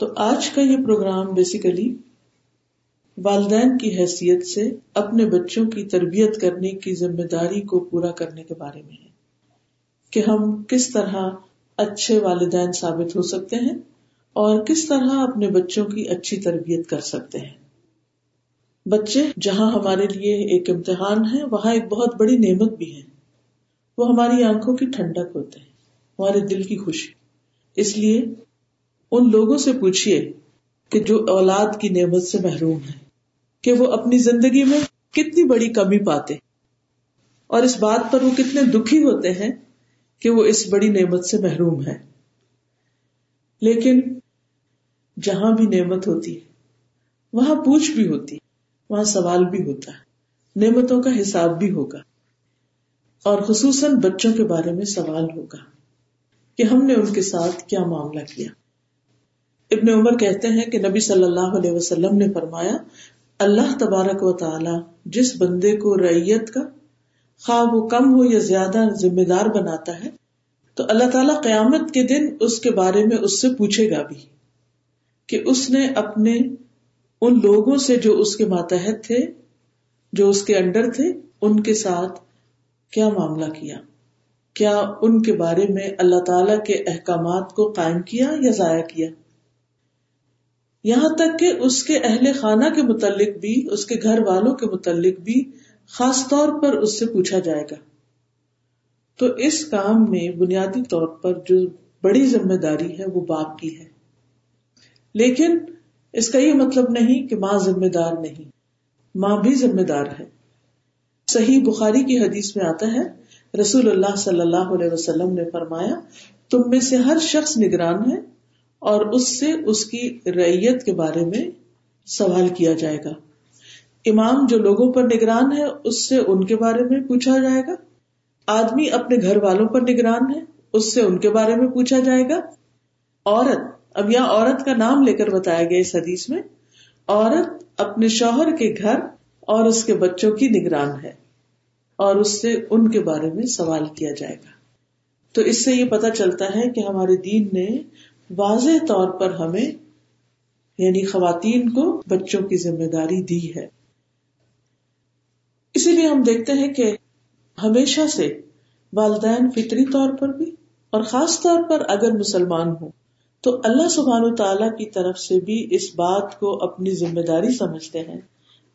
تو آج کا یہ پروگرام بیسیکلی والدین کی حیثیت سے اپنے بچوں کی تربیت کرنے کی ذمہ داری کو پورا کرنے کے بارے میں ہے کہ ہم کس طرح اچھے والدین ثابت ہو سکتے ہیں اور کس طرح اپنے بچوں کی اچھی تربیت کر سکتے ہیں۔ بچے جہاں ہمارے لیے ایک امتحان ہے، وہاں ایک بہت بڑی نعمت بھی ہے۔ وہ ہماری آنکھوں کی ٹھنڈک ہوتے ہیں، ہمارے دل کی خوشی۔ اس لیے ان لوگوں سے پوچھیے کہ جو اولاد کی نعمت سے محروم ہے کہ وہ اپنی زندگی میں کتنی بڑی کمی پاتے اور اس بات پر وہ کتنے دکھی ہوتے ہیں کہ وہ اس بڑی نعمت سے محروم ہے لیکن جہاں بھی نعمت ہوتی ہے وہاں پوچھ بھی ہوتی، وہاں سوال بھی ہوتا ہے نعمتوں کا حساب بھی ہوگا۔ اور خصوصاً بچوں کے بارے میں سوال ہوگا کہ ہم نے ان کے ساتھ کیا معاملہ کیا؟ ابن عمر کہتے ہیں کہ نبی صلی اللہ علیہ وسلم نے فرمایا، اللہ تبارک و تعالی جس بندے کو ریت کا خواہ وہ کم ہو یا زیادہ ذمہ دار بناتا ہے، تو اللہ تعالیٰ قیامت کے دن اس کے بارے میں اس سے پوچھے گا بھی کہ اس نے اپنے ان لوگوں سے جو اس کے ماتحت تھے، جو اس کے انڈر تھے، ان کے ساتھ کیا معاملہ کیا؟ کیا ان کے بارے میں اللہ تعالی کے احکامات کو قائم کیا یا ضائع کیا؟ یہاں تک کہ اس کے اہل خانہ کے متعلق بھی، اس کے گھر والوں کے متعلق بھی خاص طور پر اس سے پوچھا جائے گا۔ تو اس کام میں بنیادی طور پر جو بڑی ذمہ داری ہے، وہ باپ کی ہے۔ لیکن اس کا یہ مطلب نہیں کہ ماں ذمہ دار نہیں، ماں بھی ذمہ دار ہے۔ صحیح بخاری کی حدیث میں آتا ہے، رسول اللہ صلی اللہ علیہ وسلم نے فرمایا، تم میں سے ہر شخص نگران ہے اور اس سے اس کی ریت کے بارے میں سوال کیا جائے گا۔ امام جو لوگوں پر نگران ہے، اس سے ان کے بارے میں پوچھا جائے گا۔ آدمی اپنے گھر والوں پر نگران ہے، اس سے ان کے بارے میں پوچھا جائے گا۔ عورت، اب یہاں عورت کا نام لے کر بتایا گیا اس حدیث میں۔ عورت اپنے شوہر کے گھر اور اس کے بچوں کی نگران ہے اور اس سے ان کے بارے میں سوال کیا جائے گا۔ تو اس سے یہ پتا چلتا ہے کہ ہمارے دین نے واضح طور پر ہمیں یعنی خواتین کو بچوں کی ذمہ داری دی ہے۔ اسی لیے ہم دیکھتے ہیں کہ ہمیشہ سے والدین فطری طور پر بھی، اور خاص طور پر اگر مسلمان ہوں، تو اللہ سبحان و تعالی کی طرف سے بھی اس بات کو اپنی ذمہ داری سمجھتے ہیں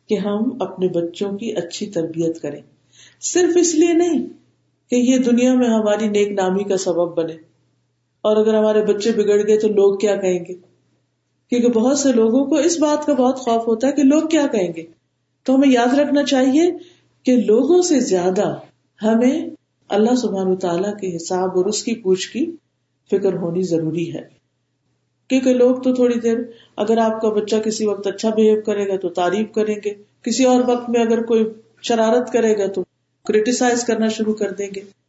کہ ہم اپنے بچوں کی اچھی تربیت کریں۔ صرف اس لیے نہیں کہ یہ دنیا میں ہماری نیک نامی کا سبب بنے۔ اور اگر ہمارے بچے بگڑ گئے تو لوگ کیا کہیں گے؟ کیونکہ بہت سے لوگوں کو اس بات کا بہت خوف ہوتا ہے کہ لوگ کیا کہیں گے؟ تو ہمیں یاد رکھنا چاہیے کہ لوگوں سے زیادہ ہمیں اللہ سبحان تعالیٰ کے حساب اور اس کی پوچھ کی فکر ہونی ضروری ہے۔ کیونکہ لوگ تو تھوڑی دیر اگر آپ کا بچہ کسی وقت اچھا بہیو کرے گا تو تعریف کریں گے، کسی اور وقت میں اگر کوئی شرارت کرے گا تو کریٹیسائز کرنا شروع کر دیں گے۔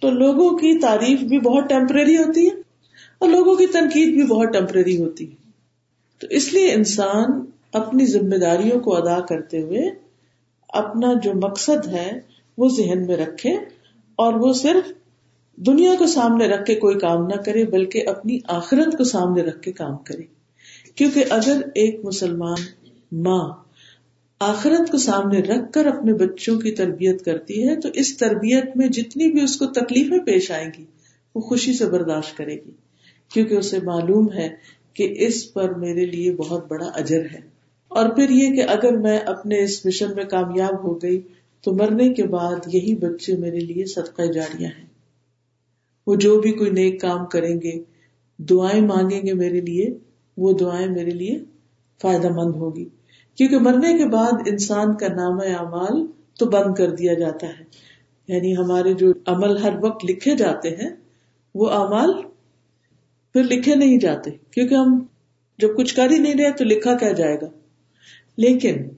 تو لوگوں کی تعریف بھی بہت ٹیمپرری ہوتی ہے اور لوگوں کی تنقید بھی بہت ٹیمپرری ہوتی ہے۔ تو اس لیے انسان اپنی ذمہ داریوں کو ادا کرتے ہوئے اپنا جو مقصد ہے وہ ذہن میں رکھے اور وہ صرف دنیا کو سامنے رکھ کے کوئی کام نہ کرے، بلکہ اپنی آخرت کو سامنے رکھ کے کام کرے۔ کیونکہ اگر ایک مسلمان ماں آخرت کو سامنے رکھ کر اپنے بچوں کی تربیت کرتی ہے، تو اس تربیت میں جتنی بھی اس کو تکلیفیں پیش آئیں گی، وہ خوشی سے برداشت کرے گی۔ کیونکہ اسے معلوم ہے کہ اس پر میرے لیے بہت بڑا اجر ہے۔ اور پھر یہ کہ اگر میں اپنے اس مشن میں کامیاب ہو گئی، تو مرنے کے بعد یہی بچے میرے لیے صدقہ جاریاں ہیں۔ وہ جو بھی کوئی نیک کام کریں گے، دعائیں مانگیں گے میرے لیے، وہ دعائیں میرے لیے فائدہ مند ہوگی۔ کیونکہ مرنے کے بعد انسان کا نام اعمال تو بند کر دیا جاتا ہے۔ یعنی ہمارے جو عمل ہر وقت لکھے جاتے ہیں، وہ اعمال پھر لکھے نہیں جاتے۔ کیونکہ ہم جب کچھ کر ہی نہیں رہے تو لکھا کیا جائے گا۔ لیکن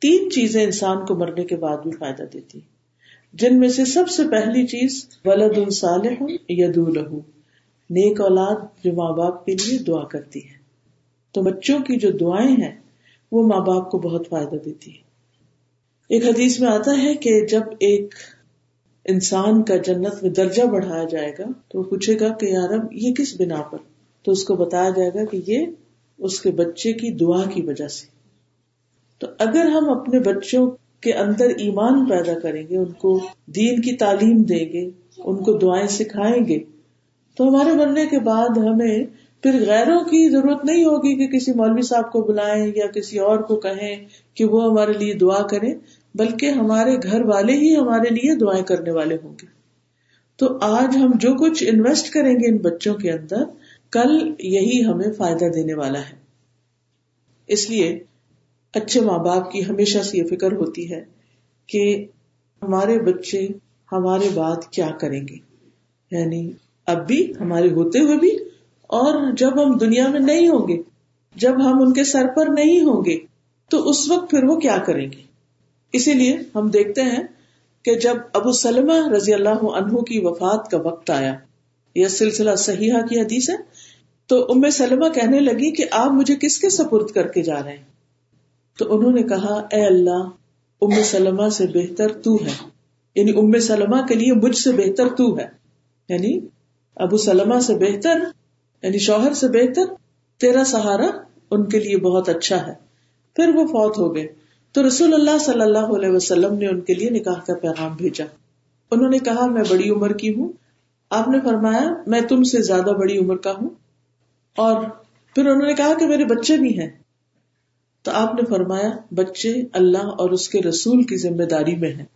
تین چیزیں انسان کو مرنے کے بعد بھی فائدہ دیتی جن میں سے سب سے پہلی چیز، ولد الصالح ید لہو نیک اولاد جو ماں باپ کے لیے دعا کرتی ہے۔ تو بچوں کی جو دعائیں ہیں، وہ ماں باپ کو بہت فائدہ دیتی ہے ایک حدیث میں آتا ہے کہ جب ایک انسان کا جنت میں درجہ بڑھایا جائے گا، تو وہ پوچھے گا کہ یار اب یہ کس بنا پر؟ تو اس کو بتایا جائے گا کہ یہ اس کے بچے کی دعا کی وجہ سے۔ تو اگر ہم اپنے بچوں کے اندر ایمان پیدا کریں گے، ان کو دین کی تعلیم دیں گے، ان کو دعائیں سکھائیں گے، تو ہمارے بننے کے بعد ہمیں پھر غیروں کی ضرورت نہیں ہوگی کہ کسی مولوی صاحب کو بلائیں یا کسی اور کو کہیں کہ وہ ہمارے لیے دعا کرے، بلکہ ہمارے گھر والے ہی ہمارے لیے دعائیں کرنے والے ہوں گے۔ تو آج ہم جو کچھ انویسٹ کریں گے ان بچوں کے اندر، کل یہی ہمیں فائدہ دینے والا ہے۔ اس لیے اچھے ماں باپ کی ہمیشہ سے یہ فکر ہوتی ہے کہ ہمارے بچے ہمارے بات کیا کریں گے۔ یعنی اب بھی ہمارے ہوتے ہوئے بھی اور جب ہم دنیا میں نہیں ہوں گے، جب ہم ان کے سر پر نہیں ہوں گے، تو اس وقت پھر وہ کیا کریں گے؟ اسی لیے ہم دیکھتے ہیں کہ جب ابو سلمہ رضی اللہ عنہ کی وفات کا وقت آیا، یہ سلسلہ صحیحہ کی حدیث ہے، تو ام سلمہ کہنے لگی کہ آپ مجھے کس کے سپرد کر کے جا رہے ہیں؟ تو انہوں نے کہا، اے اللہ، ام سلمہ سے بہتر تو ہے۔ یعنی ام سلمہ کے لیے مجھ سے بہتر تو ہے۔ یعنی ابو سلمہ سے بہتر یعنی شوہر سے بہتر تیرا سہارا ان کے لیے بہت اچھا ہے۔ پھر وہ فوت ہو گئے۔ تو رسول اللہ صلی اللہ علیہ وسلم نے ان کے لیے نکاح کا پیغام بھیجا۔ انہوں نے کہا، میں بڑی عمر کی ہوں۔ آپ نے فرمایا، میں تم سے زیادہ بڑی عمر کا ہوں۔ اور پھر انہوں نے کہا کہ میرے بچے بھی ہیں۔ تو آپ نے فرمایا، بچے اللہ اور اس کے رسول کی ذمہ داری میں ہیں۔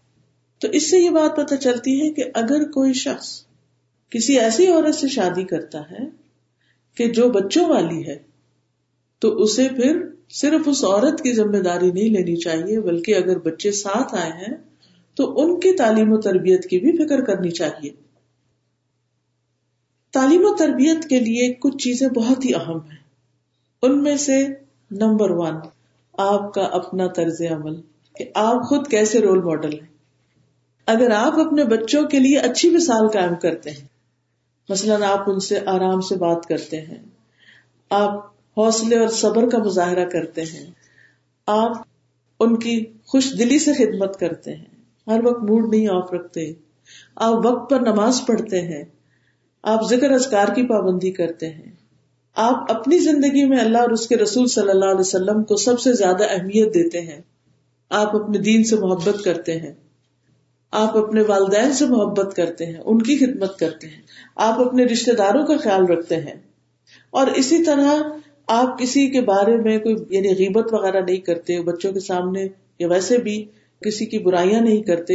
تو اس سے یہ بات پتہ چلتی ہے کہ اگر کوئی شخص کسی ایسی عورت سے شادی کرتا ہے کہ جو بچوں والی ہے، تو اسے پھر صرف اس عورت کی ذمہ داری نہیں لینی چاہیے، بلکہ اگر بچے ساتھ آئے ہیں، تو ان کی تعلیم و تربیت کی بھی فکر کرنی چاہیے۔ تعلیم و تربیت کے لیے کچھ چیزیں بہت ہی اہم ہیں۔ ان میں سے نمبر ون، آپ کا اپنا طرز عمل، کہ آپ خود کیسے رول ماڈل ہیں۔ اگر آپ اپنے بچوں کے لیے اچھی مثال قائم کرتے ہیں مثلاً آپ ان سے آرام سے بات کرتے ہیں، آپ حوصلے اور صبر کا مظاہرہ کرتے ہیں، آپ ان کی خوش دلی سے خدمت کرتے ہیں، ہر وقت موڈ نہیں آف رکھتے، آپ وقت پر نماز پڑھتے ہیں، آپ ذکر ازکار کی پابندی کرتے ہیں۔ آپ اپنی زندگی میں اللہ اور اس کے رسول صلی اللہ علیہ وسلم کو سب سے زیادہ اہمیت دیتے ہیں، آپ اپنے دین سے محبت کرتے ہیں۔ آپ اپنے والدین سے محبت کرتے ہیں، ان کی خدمت کرتے ہیں، آپ اپنے رشتے داروں کا خیال رکھتے ہیں۔ اور اسی طرح آپ کسی کے بارے میں کوئی یعنی غیبت وغیرہ نہیں کرتے، بچوں کے سامنے یا ویسے بھی کسی کی برائیاں نہیں کرتے۔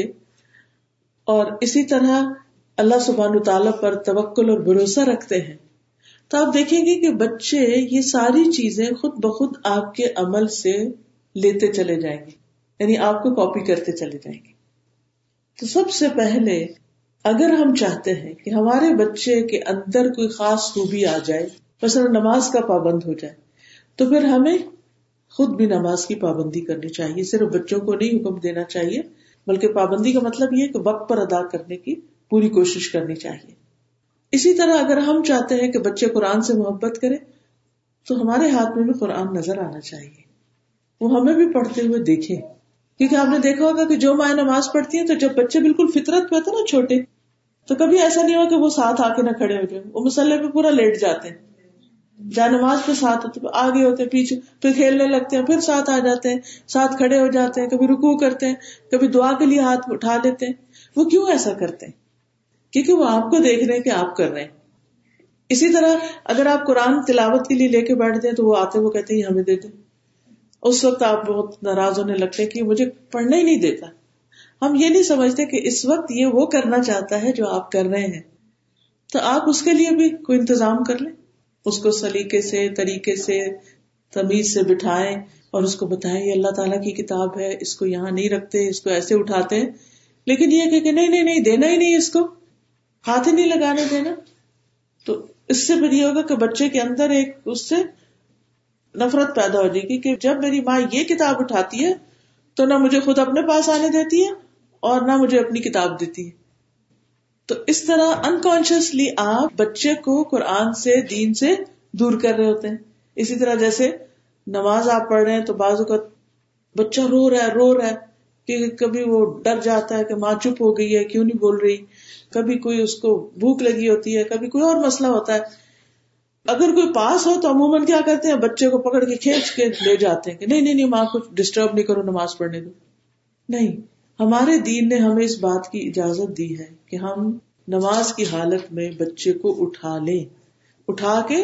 اور اسی طرح اللہ سبحان تعالیٰ پر توکل اور بھروسہ رکھتے ہیں۔ تو آپ دیکھیں گے کہ بچے یہ ساری چیزیں خود بخود آپ کے عمل سے لیتے چلے جائیں گے یعنی آپ کو کاپی کرتے چلے جائیں گے۔ تو سب سے پہلے اگر ہم چاہتے ہیں کہ ہمارے بچے کے اندر کوئی خاص خوبی آ جائے، مثلا نماز کا پابند ہو جائے، تو پھر ہمیں خود بھی نماز کی پابندی کرنی چاہیے۔ صرف بچوں کو نہیں حکم دینا چاہیے، بلکہ پابندی کا مطلب یہ کہ وقت پر ادا کرنے کی پوری کوشش کرنی چاہیے۔ اسی طرح اگر ہم چاہتے ہیں کہ بچے قرآن سے محبت کرے تو ہمارے ہاتھ میں بھی قرآن نظر آنا چاہیے۔ وہ ہمیں بھی پڑھتے ہوئے دیکھے کیونکہ آپ نے دیکھا ہوگا کہ جو مائیں نماز پڑھتی ہیں تو جب بچے بالکل فطرت پہ نا چھوٹے، تو کبھی ایسا نہیں ہوا کہ وہ ساتھ آ کے نہ کھڑے ہو جائے وہ مسلح پہ پورا لیٹ جاتے ہیں۔ جا نماز پہ ساتھ ہوتے آگے ہوتے پیچھے، پھر کھیلنے لگتے ہیں، پھر ساتھ آ جاتے ہیں، ساتھ کھڑے ہو جاتے ہیں، کبھی رکو کرتے ہیں، کبھی دعا کے لیے ہاتھ اٹھا لیتے ہیں۔ وہ کیوں ایسا کرتے ہیں؟ کیونکہ وہ آپ کو دیکھ رہے ہیں کہ آپ کر رہے ہیں۔ اسی طرح اگر آپ قرآن تلاوت کے لیے لے کے بیٹھ دیں تو وہ آتے وہ کہتے ہیں ہمیں دے دیں اس وقت آپ بہت ناراض ہونے لگتے کہ مجھے پڑھنا ہی نہیں دیتا۔ ہم یہ نہیں سمجھتے کہ اس وقت یہ وہ کرنا چاہتا ہے جو آپ کر رہے ہیں۔ تو آپ اس کے لیے بھی کوئی انتظام کر لیں۔ اس کو سلیقے سے، طریقے سے، تمیز سے بٹھائیں اور اس کو بتائیں، یہ اللہ تعالیٰ کی کتاب ہے، اس کو یہاں نہیں رکھتے، اس کو ایسے اٹھاتے ہیں۔ لیکن یہ کہ نہیں نہیں نہیں، دینا ہی نہیں اس کو۔ ہاتھ ہی نہیں لگانے دینا۔ تو اس سے پھر یہ ہوگا کہ بچے کے اندر ایک اس سے نفرت پیدا ہو جائے گی کہ جب میری ماں یہ کتاب اٹھاتی ہے تو نہ مجھے خود اپنے پاس آنے دیتی ہے اور نہ مجھے اپنی کتاب دیتی ہے۔ تو اس طرح انکانشیسلی آپ بچے کو قرآن سے، دین سے دور کر رہے ہوتے ہیں۔ اسی طرح جیسے نماز آپ پڑھ رہے ہیں تو بازو کا بچہ رو رہا ہے، رو رہا ہے کہ کبھی وہ ڈر جاتا ہے کہ ماں چپ ہو گئی ہے، کیوں نہیں بول رہی؟ کبھی کوئی اس کو بھوک لگی ہوتی ہے، کبھی کوئی اور مسئلہ ہوتا ہے۔ اگر کوئی پاس ہو تو عموماً کیا کرتے ہیں؟ بچے کو پکڑ کے کھینچ کے لے جاتے ہیں کہ نہیں نہیں نہیں، ماں کو ڈسٹرب نہیں کرو، نماز پڑھنے دو۔ نہیں، ہمارے دین نے ہمیں اس بات کی اجازت دی ہے کہ ہم نماز کی حالت میں بچے کو اٹھا لیں۔ اٹھا کے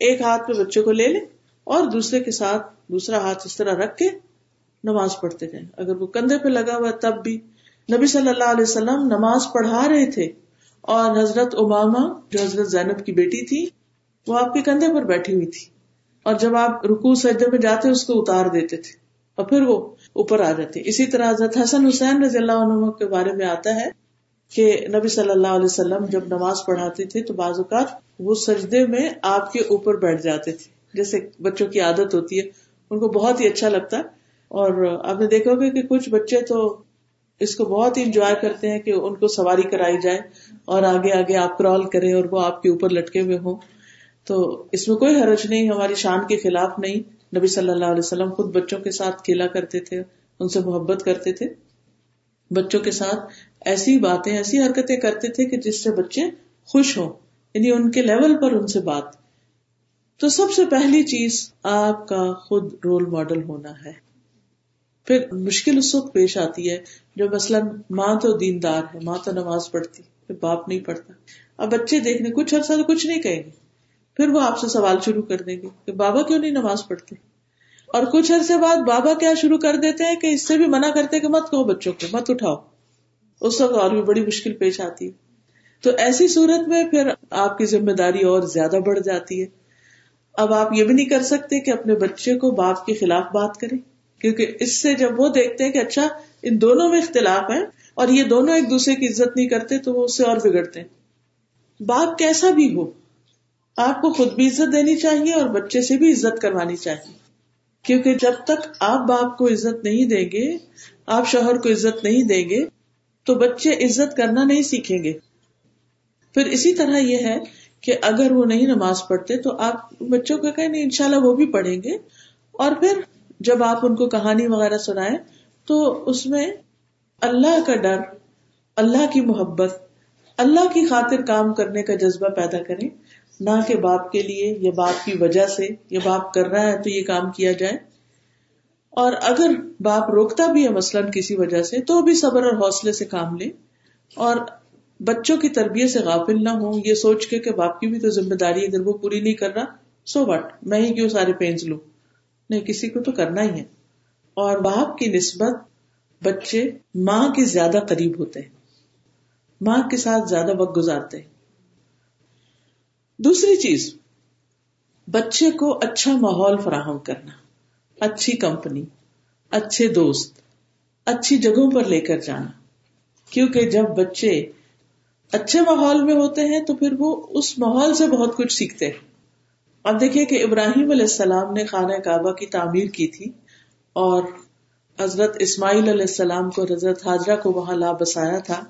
ایک ہاتھ پہ بچے کو لے لیں اور دوسرے کے ساتھ دوسرا ہاتھ اس طرح رکھ کے نماز پڑھتے جائیں اگر وہ کندھے پہ لگا ہوا تب بھی نبی صلی اللہ علیہ وسلم نماز پڑھا رہے تھے اور حضرت اماما جو حضرت زینب کی بیٹی تھی وہ آپ کے کندھے پر بیٹھی ہوئی تھی اور جب آپ رکو سجدے میں جاتے اس کو اتار دیتے تھے اور پھر وہ اوپر آ جاتے۔ اسی طرح حضرت حسن حسین رضی اللہ عنہ کے بارے میں آتا ہے کہ نبی صلی اللہ علیہ وسلم جب نماز پڑھاتے تھے تو بعض اوقات وہ سجدے میں آپ کے اوپر بیٹھ جاتے تھے۔ جیسے بچوں کی عادت ہوتی ہے، ان کو بہت ہی اچھا لگتا ہے۔ اور آپ نے دیکھا ہوگا کہ کچھ بچے تو اس کو بہت ہی انجوائے کرتے ہیں کہ ان کو سواری کرائی جائے اور آگے آگے آپ کرال کریں اور وہ آپ کے اوپر لٹکے ہوئے ہوں۔ تو اس میں کوئی حرج نہیں، ہماری شان کے خلاف نہیں۔ نبی صلی اللہ علیہ وسلم خود بچوں کے ساتھ کھیلا کرتے تھے، ان سے محبت کرتے تھے۔ بچوں کے ساتھ ایسی باتیں، ایسی حرکتیں کرتے تھے کہ جس سے بچے خوش ہوں یعنی ان کے لیول پر ان سے بات۔ تو سب سے پہلی چیز، آپ کا خود رول ماڈل ہونا ہے۔ پھر مشکل اس وقت پیش آتی ہے جو مثلاً ماں تو دیندار ہے، ماں تو نماز پڑھتی، پھر باپ نہیں پڑھتا۔ اب بچے دیکھنے کچھ عرصہ تو کچھ نہیں کہیں گے۔ پھر وہ آپ سے سوال شروع کر دیں گے کہ بابا کیوں نہیں نماز پڑھتے؟ اور کچھ عرصے بعد بابا کیا شروع کر دیتے ہیں کہ اس سے بھی منع کرتے کہ مت کہو بچوں کو، مت اٹھاؤ۔ اس وقت اور بھی بڑی مشکل پیش آتی ہے۔ تو ایسی صورت میں پھر آپ کی ذمہ داری اور زیادہ بڑھ جاتی ہے۔ اب آپ یہ بھی نہیں کر سکتے کہ اپنے بچے کو باپ کے خلاف بات کریں، کیونکہ اس سے جب وہ دیکھتے ہیں کہ اچھا ان دونوں میں اختلاف ہے اور یہ دونوں ایک دوسرے کی عزت نہیں کرتے، تو وہ اس سے اور بگڑتے ہیں۔ باپ کیسا بھی ہو آپ کو خود بھی عزت دینی چاہیے اور بچے سے بھی عزت کروانی چاہیے۔ کیونکہ جب تک آپ باپ کو عزت نہیں دیں گے، آپ شوہر کو عزت نہیں دیں گے، تو بچے عزت کرنا نہیں سیکھیں گے۔ پھر اسی طرح یہ ہے کہ اگر وہ نہیں نماز پڑھتے تو آپ بچوں کو کہیں نہیں، انشاءاللہ وہ بھی پڑھیں گے۔ اور پھر جب آپ ان کو کہانی وغیرہ سنائیں تو اس میں اللہ کا ڈر، اللہ کی محبت، اللہ کی خاطر کام کرنے کا جذبہ پیدا کریں۔ نہ کہ باپ کے لیے یا باپ کی وجہ سے یا باپ کر رہا ہے تو یہ کام کیا جائے۔ اور اگر باپ روکتا بھی ہے مثلاً کسی وجہ سے تو بھی صبر اور حوصلے سے کام لے۔ اور بچوں کی تربیت سے غافل نہ ہو یہ سوچ کے کہ باپ کی بھی تو ذمہ داری اگر وہ پوری نہیں کر رہا سو وٹ میں ہی کیوں سارے پینز لوں؟ نہیں، کسی کو تو کرنا ہی ہے۔ اور باپ کی نسبت بچے ماں کے زیادہ قریب ہوتے ہیں۔ ماں کے ساتھ زیادہ وقت گزارتے ہیں۔ دوسری چیز، بچے کو اچھا ماحول فراہم کرنا، اچھی کمپنی، اچھے دوست، اچھی جگہوں پر لے کر جانا۔ کیونکہ جب بچے اچھے ماحول میں ہوتے ہیں تو پھر وہ اس ماحول سے بہت کچھ سیکھتے ہیں۔ اب دیکھیے کہ ابراہیم علیہ السلام نے خانہ کعبہ کی تعمیر کی تھی اور حضرت اسماعیل علیہ السلام کو حضرت حاضرہ کو وہاں لا بسایا تھا۔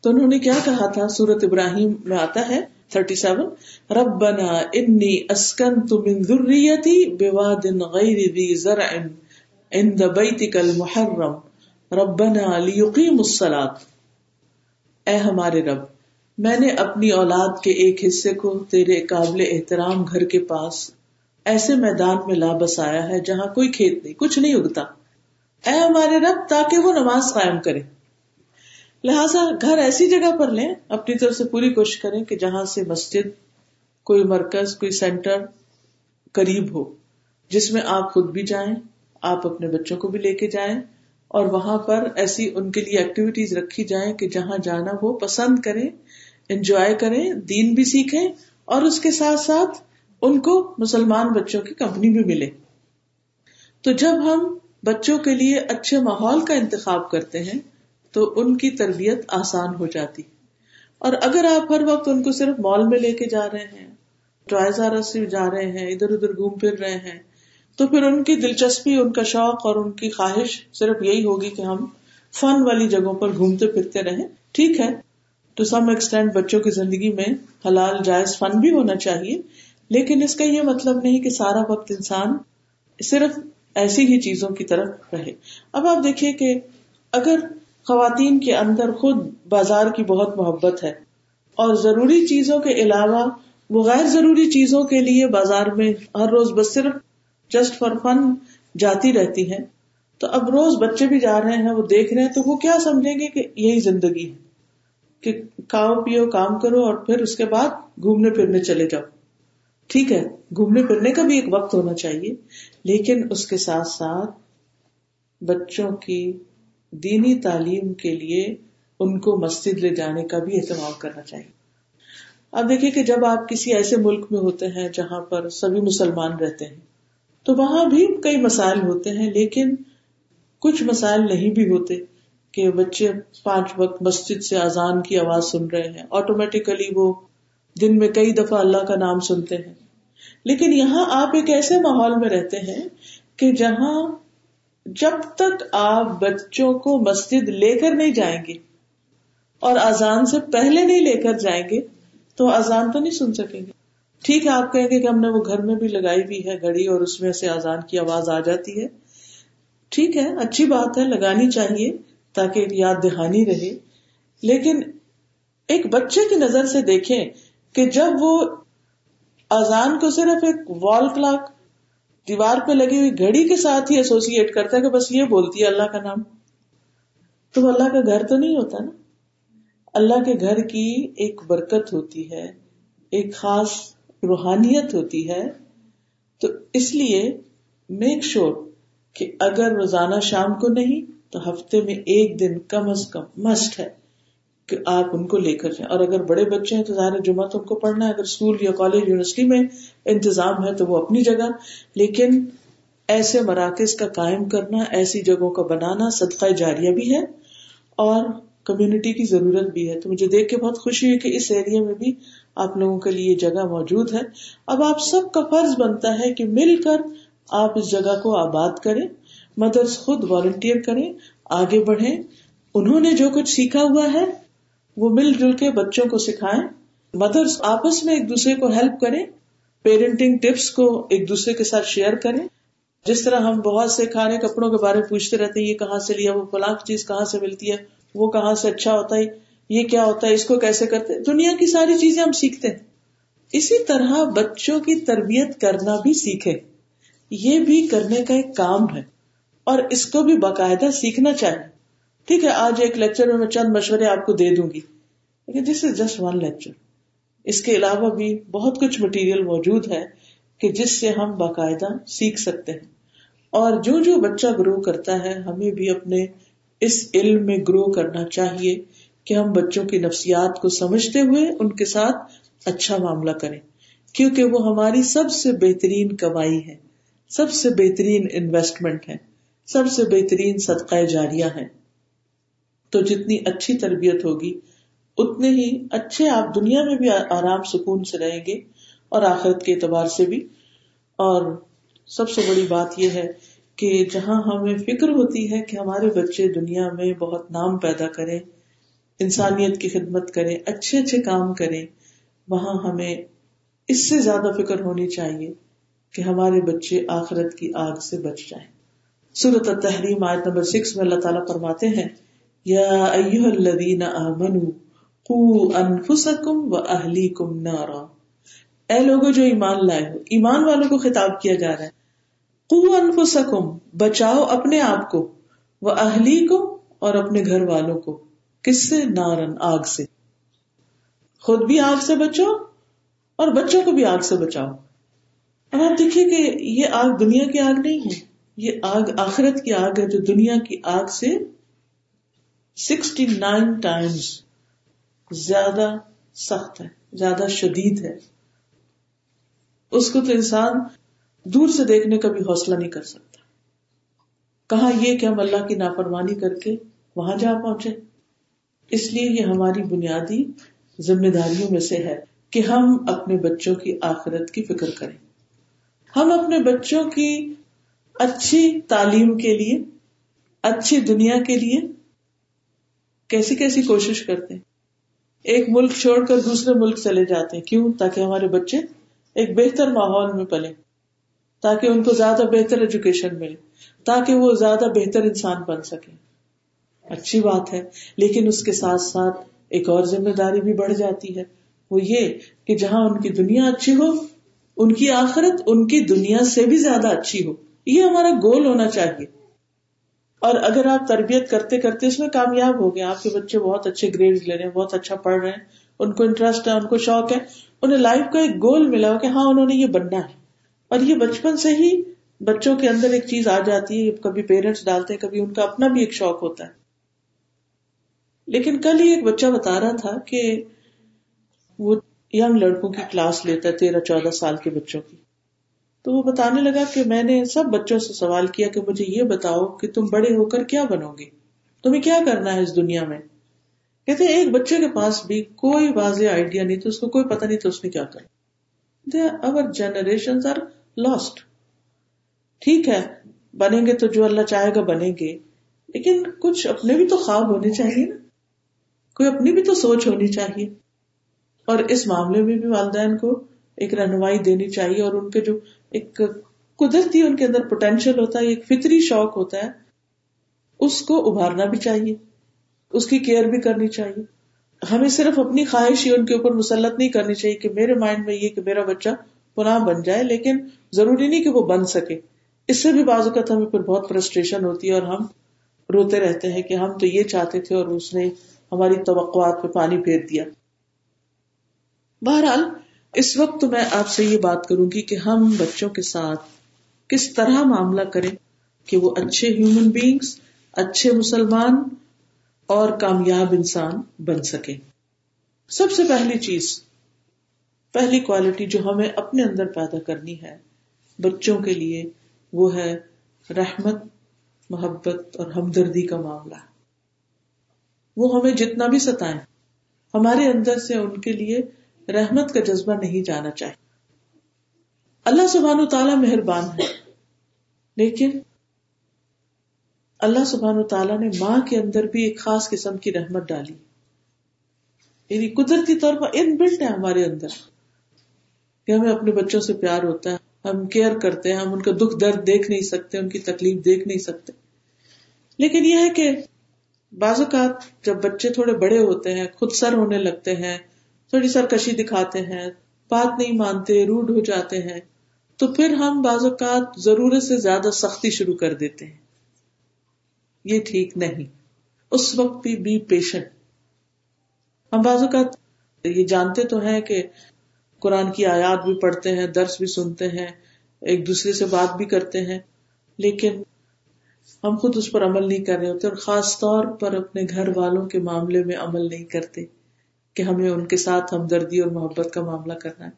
تو انہوں نے کیا کہا تھا؟ سورت ابراہیم میں آتا ہے تھرٹی سیون ربنا انی اسکنت من ذریتی بواد غیر ذی زرع عند بیتک المحرم ربنا لیقیم الصلاة اے ہمارے رب، میں نے اپنی اولاد کے ایک حصے کو تیرے قابل احترام گھر کے پاس ایسے میدان میں لا بسایا ہے جہاں کوئی کھیت نہیں، کچھ نہیں اگتا۔ اے ہمارے رب، تاکہ وہ نماز قائم کرے۔ لہٰذا گھر ایسی جگہ پر لیں، اپنی طرف سے پوری کوشش کریں کہ جہاں سے مسجد، کوئی مرکز، کوئی سینٹر قریب ہو، جس میں آپ خود بھی جائیں، آپ اپنے بچوں کو بھی لے کے جائیں، اور وہاں پر ایسی ان کے لیے ایکٹیویٹیز رکھی جائیں کہ جہاں جانا وہ پسند کریں انجوائے کریں، دین بھی سیکھیں، اور اس کے ساتھ ساتھ ان کو مسلمان بچوں کی کمپنی بھی ملے۔ تو جب ہم بچوں کے لیے اچھے ماحول کا انتخاب کرتے ہیں تو ان کی تربیت آسان ہو جاتی۔ اور اگر آپ ہر وقت ان کو صرف مال میں لے کے جا رہے ہیں ٹرائزارا سے جا رہے ہیں، ادھر ادھر گھوم پھر رہے ہیں، تو پھر ان کی دلچسپی، ان کا شوق اور ان کی خواہش صرف یہی ہوگی کہ ہم فن والی جگہوں پر گھومتے پھرتے رہیں۔ ٹھیک ہے۔ ٹو سم ایکسٹینڈ بچوں کی زندگی میں حلال، جائز فن بھی ہونا چاہیے، لیکن اس کا یہ مطلب نہیں کہ سارا وقت انسان صرف ایسی ہی چیزوں کی طرف رہے۔ اب آپ دیکھیے کہ اگر خواتین کے اندر خود بازار کی بہت محبت ہے اور ضروری چیزوں کے علاوہ وہ غیر ضروری چیزوں کے لیے بازار میں ہر روز بس صرف جسٹ فار فن جاتی رہتی ہیں۔ تو اب روز بچے بھی جا رہے ہیں، وہ دیکھ رہے ہیں، تو وہ کیا سمجھیں گے کہ یہی زندگی ہے؟ کہ کھاؤ، پیو، کام کرو اور پھر اس کے بعد گھومنے پھرنے چلے جاؤ۔ ٹھیک ہے، گھومنے پھرنے کا بھی ایک وقت ہونا چاہیے، لیکن اس کے ساتھ ساتھ بچوں کی دینی تعلیم کے لیے ان کو مسجد لے جانے کا بھی اہتمام کرنا چاہیے۔ اب دیکھیے کہ جب آپ کسی ایسے ملک میں ہوتے ہیں جہاں پر سبھی مسلمان رہتے ہیں، تو وہاں بھی کئی مسائل ہوتے ہیں، لیکن کچھ مسائل نہیں بھی ہوتے کہ بچے پانچ وقت مسجد سے اذان کی آواز سن رہے ہیں۔ آٹومیٹیکلی وہ دن میں کئی دفعہ اللہ کا نام سنتے ہیں۔ لیکن یہاں آپ ایک ایسے ماحول میں رہتے ہیں کہ جہاں جب تک آپ بچوں کو مسجد لے کر نہیں جائیں گے اور اذان سے پہلے نہیں لے کر جائیں گے، تو اذان تو نہیں سن سکیں گے۔ ٹھیک ہے، آپ کہیں گے کہ ہم نے وہ گھر میں بھی لگائی ہوئی ہے گھڑی اور اس میں سے اذان کی آواز آ جاتی ہے۔ ٹھیک ہے، اچھی بات ہے، لگانی چاہیے تاکہ یاد دہانی رہے۔ لیکن ایک بچے کی نظر سے دیکھیں کہ جب وہ اذان کو صرف ایک وال کلاک دیوار پہ لگی ہوئی گھڑی کے ساتھ ہی ایسوسیٹ کرتا ہے کہ بس یہ بولتی ہے اللہ کا نام۔ تو وہ اللہ کا گھر تو نہیں ہوتا نا؟ اللہ کے گھر کی ایک برکت ہوتی ہے، ایک خاص روحانیت ہوتی ہے۔ تو اس لیے میک شور کہ اگر روزانہ شام کو نہیں، تو ہفتے میں ایک دن کم از کم مسٹ ہے۔ کہ آپ ان کو لے کر جائیں۔ اور اگر بڑے بچے ہیں تو ظاہر جمعہ تو ان کو پڑھنا ہے، اگر اسکول یا کالج، یونیورسٹی میں انتظام ہے تو وہ اپنی جگہ۔ لیکن ایسے مراکز کا قائم کرنا، ایسی جگہوں کا بنانا صدقہ جاریہ بھی ہے اور کمیونٹی کی ضرورت بھی ہے۔ تو مجھے دیکھ کے بہت خوشی ہوئی کہ اس ایریا میں بھی آپ لوگوں کے لیے جگہ موجود ہے۔ اب آپ سب کا فرض بنتا ہے کہ مل کر آپ اس جگہ کو آباد کریں مدرس خود والنٹیئر کریں، آگے بڑھیں۔ انہوں نے جو کچھ سیکھا ہوا ہے وہ مل جل کے بچوں کو سکھائیں۔ مدرس آپس میں ایک دوسرے کو ہیلپ کریں۔ پیرنٹنگ ٹپس کو ایک دوسرے کے ساتھ شیئر کریں۔ جس طرح ہم بہت سے کھانے کپڑوں کے بارے میں پوچھتے رہتے ہیں، یہ کہاں سے لیا، وہ فلاں چیز کہاں سے ملتی ہے، وہ کہاں سے اچھا ہوتا ہے، یہ کیا ہوتا ہے، اس کو کیسے کرتے دنیا کی ساری چیزیں ہم سیکھتے ہیں۔ اسی طرح بچوں کی تربیت کرنا بھی سیکھے یہ بھی کرنے کا ایک کام ہے اور اس کو بھی باقاعدہ سیکھنا چاہیے۔ ٹھیک ہے، آج ایک لیکچر میں میں چند مشورے آپ کو دے دوں گی۔ لیکن this is just one lecture اس کے علاوہ بھی بہت کچھ مٹیریل موجود ہے کہ جس سے ہم باقاعدہ سیکھ سکتے ہیں۔ اور جو جو بچہ گرو کرتا ہے، ہمیں بھی اپنے اس علم میں گرو کرنا چاہیے کہ ہم بچوں کی نفسیات کو سمجھتے ہوئے ان کے ساتھ اچھا معاملہ کریں۔ کیونکہ وہ ہماری سب سے بہترین کمائی ہے، سب سے بہترین انویسٹمنٹ ہے، سب سے بہترین صدقہ جاریہ ہے۔ تو جتنی اچھی تربیت ہوگی، اتنے ہی اچھے آپ دنیا میں بھی آرام سکون سے رہیں گے اور آخرت کے اعتبار سے بھی۔ اور سب سے بڑی بات یہ ہے کہ جہاں ہمیں فکر ہوتی ہے کہ ہمارے بچے دنیا میں بہت نام پیدا کریں، انسانیت کی خدمت کریں، اچھے اچھے کام کریں، وہاں ہمیں اس سے زیادہ فکر ہونی چاہیے کہ ہمارے بچے آخرت کی آگ سے بچ جائیں۔ سورت تحریم آیت نمبر سکس میں اللہ تعالیٰ فرماتے ہیں یا ایوہ الذین آمنوا قو انفسکم و اہلیکم نارا۔ اے لوگوں جو ایمان لائے ہو، ایمان والوں کو خطاب کیا جا رہا ہے۔ انفسکم بچاؤ اپنے آپ کو۔ وہ اہلی کو اور اپنے گھر والوں کو۔ کس سے؟ نارن، آگ سے۔ خود بھی آگ سے بچو اور بچوں کو بھی آگ سے بچاؤ۔ اب آپ دیکھیے کہ یہ آگ دنیا کی آگ نہیں ہے، یہ آگ آخرت کی آگ ہے جو دنیا کی آگ سے سکسٹی نائن ٹائمس زیادہ سخت ہے، زیادہ شدید ہے۔ اس کو تو انسان دور سے دیکھنے کا بھی حوصلہ نہیں کر سکتا۔ کہا یہ کہ ہم اللہ کی نافرمانی کر کے وہاں جا پہنچے؟ اس لیے یہ ہماری بنیادی ذمہ داریوں میں سے ہے کہ ہم اپنے بچوں کی آخرت کی فکر کریں۔ ہم اپنے بچوں کی اچھی تعلیم کے لیے، اچھی دنیا کے لیے کیسی کیسی کوشش کرتے ہیں؟ ایک ملک چھوڑ کر دوسرے ملک چلے جاتے ہیں۔ کیوں؟ تاکہ ہمارے بچے ایک بہتر ماحول میں پلے تاکہ ان کو زیادہ بہتر ایجوکیشن ملے۔ تاکہ وہ زیادہ بہتر انسان بن سکے اچھی بات ہے۔ لیکن اس کے ساتھ ساتھ ایک اور ذمہ داری بھی بڑھ جاتی ہے۔ وہ یہ کہ جہاں ان کی دنیا اچھی ہو، ان کی آخرت ان کی دنیا سے بھی زیادہ اچھی ہو۔ یہ ہمارا گول ہونا چاہیے۔ اور اگر آپ تربیت کرتے کرتے اس میں کامیاب ہو گئے، آپ کے بچے بہت اچھے گریڈ لے رہے ہیں، بہت اچھا پڑھ رہے ہیں، ان کو انٹرسٹ ہے، ان کو شوق ہے، انہیں لائف کا ایک گول ملا ہو کہ ہاں انہوں نے یہ بننا ہے۔ اور یہ بچپن سے ہی بچوں کے اندر ایک چیز آ جاتی ہے، کبھی پیرنٹس ڈالتے ہیں، کبھی ان کا اپنا بھی ایک شوق ہوتا ہے۔ لیکن کل ہی ایک بچہ بتا رہا تھا کہ وہ ینگ لڑکوں کی کلاس لیتا ہے، تیرہ، چودہ سال کے بچوں کی۔ تو وہ بتانے لگا کہ میں نے سب بچوں سے سوال کیا کہ مجھے یہ بتاؤ کہ تم بڑے ہو کر کیا بنو گے؟ تمہیں کیا کرنا ہے اس دنیا میں؟ کہتے ہیں، ایک بچے کے پاس بھی کوئی واضح آئیڈیا نہیں، تو اس کو کوئی پتا نہیں تو اس نے کیا کرنا اوور جنریشن آر لاسٹ ٹھیک ہے، بنیں گے تو جو اللہ چاہے گا بنیں گے، لیکن کچھ اپنے بھی تو خواب ہونے چاہیے نا۔ کوئی اپنی بھی تو سوچ ہونی چاہیے۔ اور اس معاملے میں بھی والدین کو ایک رہنمائی دینی چاہیے اور ان کے جو ایک قدرتی ان کے اندر پوٹینشیل ہوتا ہے، ایک فطری شوق ہوتا ہے، اس کو ابھارنا بھی چاہیے، اس کی کیئر بھی کرنی چاہیے۔ ہمیں صرف اپنی خواہش ہی ان کے اوپر مسلط نہیں کرنی چاہیے کہ میرے مائنڈ میں یہ کہ میرا بچہ پناہ بن جائے، لیکن ضروری نہیں کہ وہ بن سکے۔ اس سے بھی بعض اوقات ہمیں پھر بہت فرسٹریشن ہوتی ہے اور ہم روتے رہتے ہیں کہ ہم تو یہ چاہتے تھے اور اس نے ہماری توقعات پہ پانی پھیر دیا۔ بہرحال اس وقت میں آپ سے یہ بات کروں گی کہ ہم بچوں کے ساتھ کس طرح معاملہ کریں کہ وہ اچھے ہیومن بینگس اچھے مسلمان اور کامیاب انسان بن سکے سب سے پہلی چیز، پہلی کوالٹی جو ہمیں اپنے اندر پیدا کرنی ہے بچوں کے لیے، وہ ہے رحمت، محبت اور ہمدردی کا معاملہ۔ وہ ہمیں جتنا بھی ستائیں، ہمارے اندر سے ان کے لیے رحمت کا جذبہ نہیں جانا چاہیے۔ اللہ سبحان تعالیٰ مہربان ہے، لیکن اللہ سبحان تعالیٰ نے ماں کے اندر بھی ایک خاص قسم کی رحمت ڈالی۔ یعنی قدرتی طور پر ان بلٹ ہے ہمارے اندر۔ کہ ہمیں اپنے بچوں سے پیار ہوتا ہے، ہم کیئر کرتے ہیں، ہم ان کا دکھ درد دیکھ نہیں سکتے، ان کی تکلیف دیکھ نہیں سکتے۔ لیکن یہ ہے کہ بعض اوقات جب بچے تھوڑے بڑے ہوتے ہیں، خود سر ہونے لگتے ہیں تھوڑی سرکشی دکھاتے ہیں، بات نہیں مانتے، روڈ ہو جاتے ہیں، تو پھر ہم بعض اوقات ضرورت سے زیادہ سختی شروع کر دیتے ہیں۔ یہ ٹھیک نہیں۔ اس وقت بھی بی پیشنٹ ہم بعض اوقات یہ جانتے تو ہیں کہ قرآن کی آیات بھی پڑھتے ہیں، درس بھی سنتے ہیں، ایک دوسرے سے بات بھی کرتے ہیں، لیکن ہم خود اس پر عمل نہیں کر رہے ہوتے اور خاص طور پر اپنے گھر والوں کے معاملے میں عمل نہیں کرتے۔ کہ ہمیں ان کے ساتھ ہمدردی اور محبت کا معاملہ کرنا ہے۔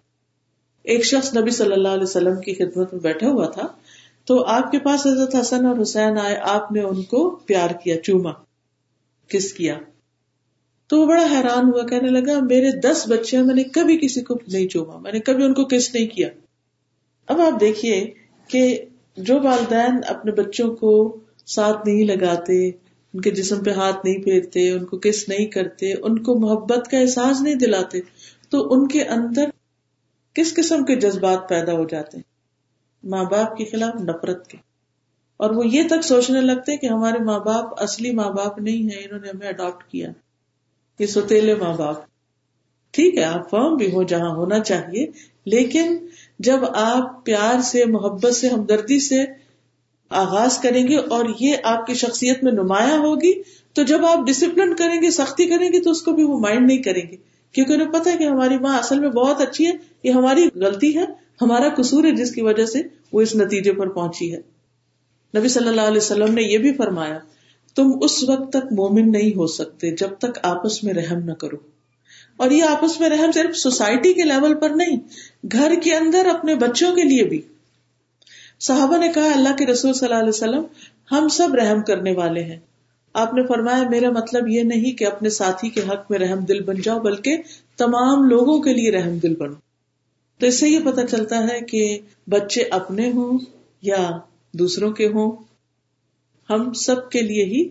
ایک شخص نبی صلی اللہ علیہ وسلم کی خدمت میں بیٹھا ہوا تھا تو آپ کے پاس حضرت حسن اور حسین آئے، آپ نے ان کو پیار کیا، چوما، کس کیا۔ تو وہ بڑا حیران ہوا، کہنے لگا، میرے دس بچے ہیں میں نے کبھی کسی کو نہیں چوما، میں نے کبھی ان کو کس نہیں کیا۔ اب آپ دیکھیے کہ جو والدین اپنے بچوں کو ساتھ نہیں لگاتے ان کے جسم پہ ہاتھ نہیں پھیرتے، ان کو کس نہیں کرتے، ان کو محبت کا احساس نہیں دلاتے، تو ان کے اندر کس قسم کے جذبات پیدا ہو جاتے ہیں؟ ماں باپ کے خلاف نفرت کے۔ اور وہ یہ تک سوچنے لگتے کہ ہمارے ماں باپ اصلی ماں باپ نہیں ہے انہوں نے ہمیں اڈاپٹ کیا۔ یہ ستیلے ماں باپ۔ ٹھیک ہے، آپ فرم بھی ہو، جہاں ہونا چاہیے، لیکن جب آپ پیار سے، محبت سے، ہمدردی سے آغاز کریں گے اور یہ آپ کی شخصیت میں نمایاں ہوگی، تو جب آپ ڈسپلن کریں گے، سختی کریں گے، تو اس کو بھی وہ مائنڈ نہیں کریں گے۔ کیونکہ انہیں پتا ہے کہ ہماری ماں اصل میں بہت اچھی ہے، یہ ہماری غلطی ہے، ہمارا قصور ہے جس کی وجہ سے وہ اس نتیجے پر پہنچی ہے۔ نبی صلی اللہ علیہ وسلم نے یہ بھی فرمایا، تم اس وقت تک مومن نہیں ہو سکتے جب تک آپس میں رحم نہ کرو۔ اور یہ آپس میں رحم صرف سوسائٹی کے لیول پر نہیں، گھر کے اندر اپنے بچوں کے لیے بھی۔ صحابہ نے کہا، اللہ کے رسول صلی اللہ علیہ وسلم ہم سب رحم کرنے والے ہیں۔ آپ نے فرمایا، میرا مطلب یہ نہیں کہ اپنے ساتھی کے حق میں رحم دل بن جاؤ، بلکہ تمام لوگوں کے لیے رحم دل بنو۔ تو اس سے یہ پتا چلتا ہے کہ بچے اپنے ہوں یا دوسروں کے ہوں، ہم سب کے لیے ہی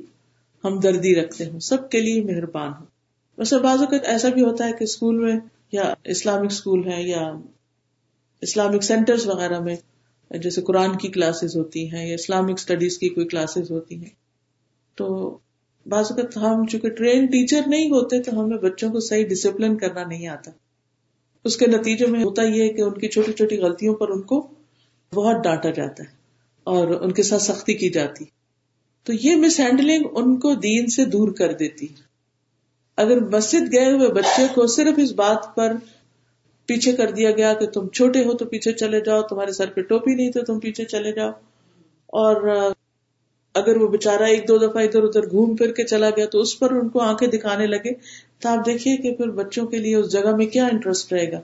ہمدردی رکھتے ہوں، سب کے لیے مہربان ہوں۔ ویسے بعض اوقات ایسا بھی ہوتا ہے کہ اسکول میں یا اسلامک اسکول ہے یا اسلامک سینٹر وغیرہ میں جیسے قرآن کی کلاسز ہوتی ہیں یا اسلامک اسٹڈیز کی کوئی کلاسز ہوتی ہیں۔ تو بعض اوقات ہم چونکہ ٹرین ٹیچر نہیں ہوتے تو ہمیں بچوں کو صحیح ڈسپلن کرنا نہیں آتا۔ اس کے نتیجے میں ہوتا یہ ہے کہ ان کی چھوٹی چھوٹی غلطیوں پر ان کو بہت ڈانٹا جاتا ہے اور ان کے ساتھ سختی کی جاتی۔ تو یہ مس ہینڈلنگ ان کو دین سے دور کر دیتی۔ اگر مسجد گئے ہوئے بچے کو صرف اس بات پر پیچھے کر دیا گیا کہ تم چھوٹے ہو تو پیچھے چلے جاؤ، تمہارے سر پہ ٹوپی نہیں تو تم پیچھے چلے جاؤ۔ اور اگر وہ بےچارا ایک دو دفعہ ادھر ادھر گھوم پھر کے چلا گیا تو اس پر ان کو آنکھیں دکھانے لگے۔ تو آپ دیکھیے کہ پھر بچوں کے لیے اس جگہ میں کیا انٹرسٹ رہے گا۔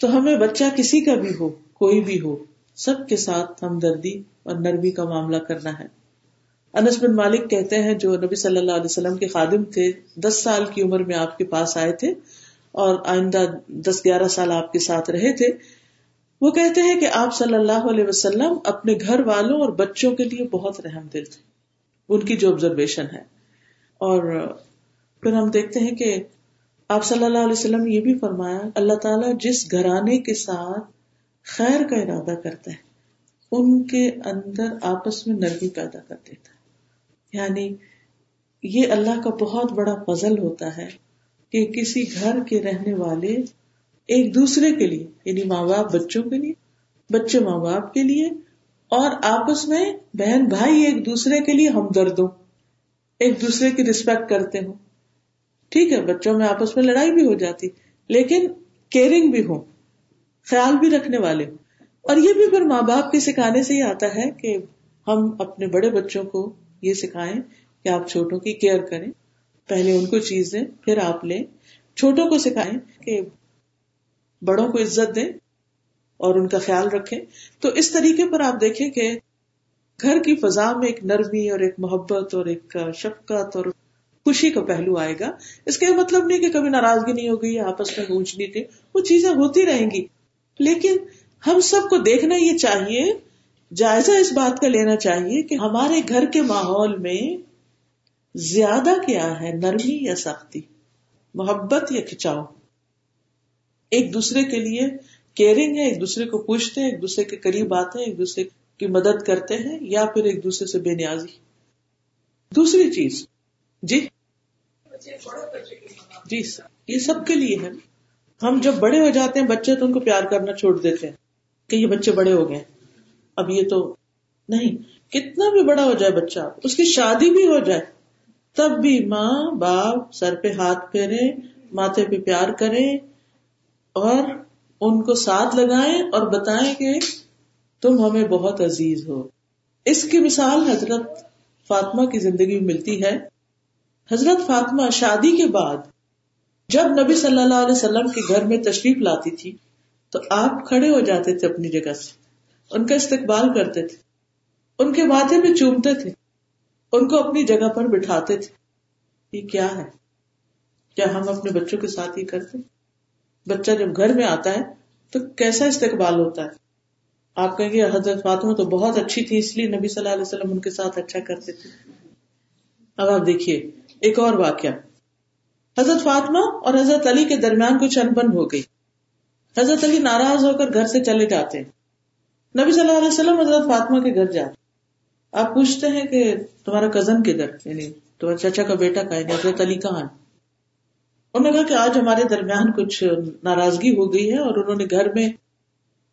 تو ہمیں بچہ کسی کا بھی ہو، کوئی بھی ہو، سب کے ساتھ ہمدردی اور نرمی کا معاملہ کرنا ہے۔ انس بن مالک کہتے ہیں، جو نبی صلی اللہ علیہ وسلم کے خادم تھے، دس سال کی عمر میں آپ کے پاس آئے تھے۔ اور آئندہ دس گیارہ سال آپ کے ساتھ رہے تھے، وہ کہتے ہیں کہ آپ صلی اللہ علیہ وسلم اپنے گھر والوں اور بچوں کے لیے بہت رحم دل تھے۔ ان کی جو آبزرویشن ہے۔ اور پھر ہم دیکھتے ہیں کہ آپ صلی اللہ علیہ وسلم یہ بھی فرمایا، اللہ تعالیٰ جس گھرانے کے ساتھ خیر کا ارادہ کرتا ہے، ان کے اندر آپس میں نرمی پیدا کر دیتا ہے۔ یعنی یہ اللہ کا بہت بڑا فضل ہوتا ہے۔ کہ کسی گھر کے رہنے والے ایک دوسرے کے لیے یعنی ماں باپ بچوں کے لیے، بچے ماں باپ کے لیے، اور آپس میں بہن بھائی ایک دوسرے کے لیے ہمدرد ہو ایک دوسرے کی ریسپیکٹ کرتے ہوں۔ ٹھیک ہے، بچوں میں آپس میں لڑائی بھی ہو جاتی، لیکن کیئرنگ بھی ہو خیال بھی رکھنے والے ہوں۔ اور یہ بھی پھر ماں باپ کے سکھانے سے ہی آتا ہے کہ ہم اپنے بڑے بچوں کو یہ سکھائیں کہ آپ چھوٹوں کی کیئر کریں۔ پہلے ان کو چیز دیں پھر آپ لیں۔ چھوٹوں کو سکھائیں کہ بڑوں کو عزت دیں اور ان کا خیال رکھیں۔ تو اس طریقے پر آپ دیکھیں کہ گھر کی فضا میں ایک نرمی اور ایک محبت اور ایک شفقت اور خوشی کا پہلو آئے گا۔ اس کا مطلب نہیں کہ کبھی ناراضگی نہیں ہوگی آپس میں نہیں تھی وہ چیزیں ہوتی رہیں گی۔ لیکن ہم سب کو دیکھنا یہ چاہیے، جائزہ اس بات کا لینا چاہیے کہ ہمارے گھر کے ماحول میں زیادہ کیا ہے، نرمی یا سختی؟ محبت یا کھچاؤ؟ ایک دوسرے کے لیے کیئرنگ ہے، ایک دوسرے کو پوچھتے ہیں، ایک دوسرے کے قریب آتے ہیں، ایک دوسرے کی مدد کرتے ہیں یا پھر ایک دوسرے سے بے نیازی؟ دوسری چیز جی؟ جی یہ سب کے لیے ہے۔ ہم جب بڑے ہو جاتے ہیں، بچے تو ان کو پیار کرنا چھوڑ دیتے ہیں کہ یہ بچے بڑے ہو گئے اب یہ تو نہیں، کتنا بھی بڑا ہو جائے بچہ، اس کی شادی بھی ہو جائے۔ تب بھی ماں باپ سر پہ ہاتھ پھیرے ماتھے پہ پیار کرے اور ان کو ساتھ لگائیں اور بتائیں کہ تم ہمیں بہت عزیز ہو۔ اس کی مثال حضرت فاطمہ کی زندگی میں ملتی ہے۔ حضرت فاطمہ شادی کے بعد جب نبی صلی اللہ علیہ وسلم کے گھر میں تشریف لاتی تھی تو آپ کھڑے ہو جاتے تھے اپنی جگہ سے۔ ان کا استقبال کرتے تھے۔ ان کے ماتھے میں چومتے تھے۔ ان کو اپنی جگہ پر بٹھاتے تھے۔ یہ کیا ہے؟ کیا ہم اپنے بچوں کے ساتھ ہی کرتے؟ بچہ جب گھر میں آتا ہے تو کیسا استقبال ہوتا ہے؟ آپ کہیں گے، حضرت فاطمہ تو بہت اچھی تھی، اس لیے نبی صلی اللہ علیہ وسلم ان کے ساتھ اچھا کرتے تھے۔ اب آپ دیکھیے، ایک اور واقعہ۔ حضرت فاطمہ اور حضرت علی کے درمیان کچھ انبن ہو گئی۔ حضرت علی ناراض ہو کر گھر سے چلے جاتے ہیں۔ نبی صلی اللہ علیہ وسلم حضرت فاطمہ کے گھر جاتے آپ پوچھتے ہیں کہ تمہارا کزن کدھر؟ یعنی تمہارے چاچا کا بیٹا کا یعنی حضرت علی کہاں انہوں نے کہا کہ آج ہمارے درمیان کچھ ناراضگی ہو گئی ہے اور انہوں نے گھر میں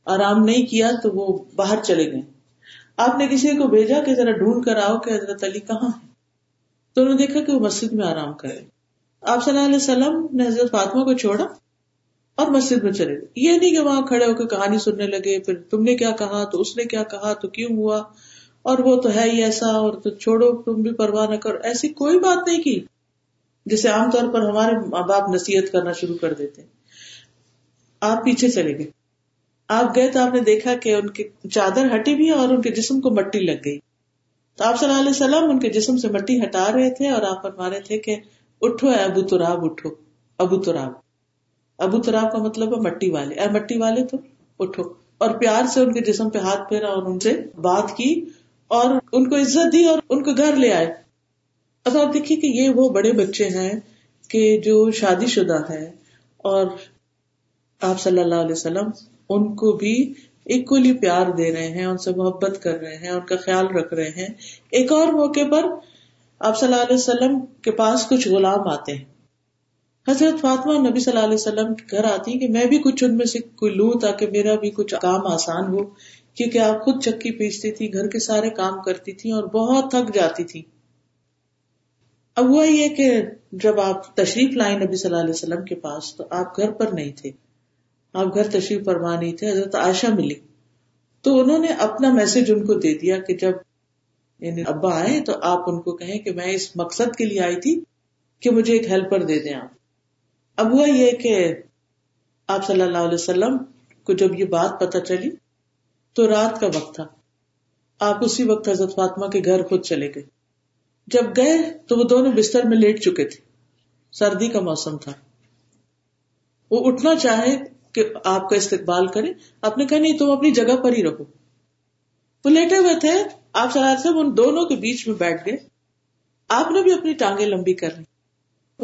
آرام نہیں کیا تو وہ باہر چلے گئے۔ آپ نے کسی کو بھیجا کہ ذرا ڈھونڈ کر آؤ کہ حضرت علی کہاں ہے تو انہوں نے دیکھا کہ وہ مسجد میں آرام کرے آپ صلی اللہ علیہ وسلم نے حضرت فاطمہ کو چھوڑا اور مسجد میں چلے گئے۔ یہ نہیں کہ وہاں کھڑے ہو کے کہانی سننے لگے، پھر تم نے کیا کہا؟ تو اس نے کیا کہا؟ تو کیوں ہوا؟ اور وہ تو ہے ہی ایسا اور تو چھوڑو، تم بھی پرواہ نہ کرو۔ ایسی کوئی بات نہیں کی جسے عام طور پر ہمارے ماں باپ نصیحت کرنا شروع کر دیتے آپ پیچھے چلے گئے۔ آپ گئے تو آپ نے دیکھا کہ ان کی چادر ہٹی بھی اور ان کے جسم کو مٹی لگ گئی۔ تو آپ صلی اللہ علیہ وسلم ان کے جسم سے مٹی ہٹا رہے تھے اور آپ فرما رہے تھے کہ اٹھو اے ابو تراب، اٹھو۔ ابو تراب۔ ابو تراب کا مطلب ہے مٹی والے۔ اے مٹی والے تو اٹھو۔ اور پیار سے ان کے جسم پہ ہاتھ پھیرا اور ان سے بات کی۔ اور ان کو عزت دی اور ان کو گھر لے آئے۔ اب آپ دیکھیے کہ یہ وہ بڑے بچے ہیں کہ جو شادی شدہ ہے اور آپ صلی اللہ علیہ وسلم ان کو بھی اکولی پیار دے رہے ہیں، ان سے محبت کر رہے ہیں، ان کا خیال رکھ رہے ہیں۔ ایک اور موقع پر آپ صلی اللہ علیہ وسلم کے پاس کچھ غلام آتے ہیں۔ حضرت فاطمہ نبی صلی اللہ علیہ وسلم کے گھر آتی کہ میں بھی کچھ ان میں سے کوئی لوں تاکہ میرا بھی کچھ کام آسان ہو۔ کیونکہ آپ خود چکی پیستی تھی، گھر کے سارے کام کرتی تھی اور بہت تھک جاتی تھی۔ اب ہوا یہ کہ جب آپ تشریف لائیں نبی صلی اللہ علیہ وسلم کے پاس تو آپ گھر پر نہیں تھے۔ آپ گھر تشریف فرما نہیں تھے، حضرت عائشہ ملی۔ تو انہوں نے اپنا میسج ان کو دے دیا کہ جب یعنی ابا آئے تو آپ ان کو کہیں کہ میں اس مقصد کے لیے آئی تھی کہ مجھے ایک ہیلپر دے دیں آپ۔ اب ہوا یہ کہ آپ صلی اللہ علیہ وسلم کو جب یہ بات پتہ چلی تو رات کا وقت تھا۔ آپ اسی وقت حضرت فاطمہ کے گھر خود چلے گئے۔ جب گئے تو وہ دونوں بستر میں لیٹ چکے تھے۔ سردی کا موسم تھا۔ وہ اٹھنا چاہے کہ آپ کا استقبال کرے، آپ نے کہا، نہیں، تم اپنی جگہ پر ہی رہو۔ وہ لیٹے ہوئے تھے۔ آپ صلی ان دونوں کے بیچ میں بیٹھ گئے۔ آپ نے بھی اپنی ٹانگیں لمبی کر لی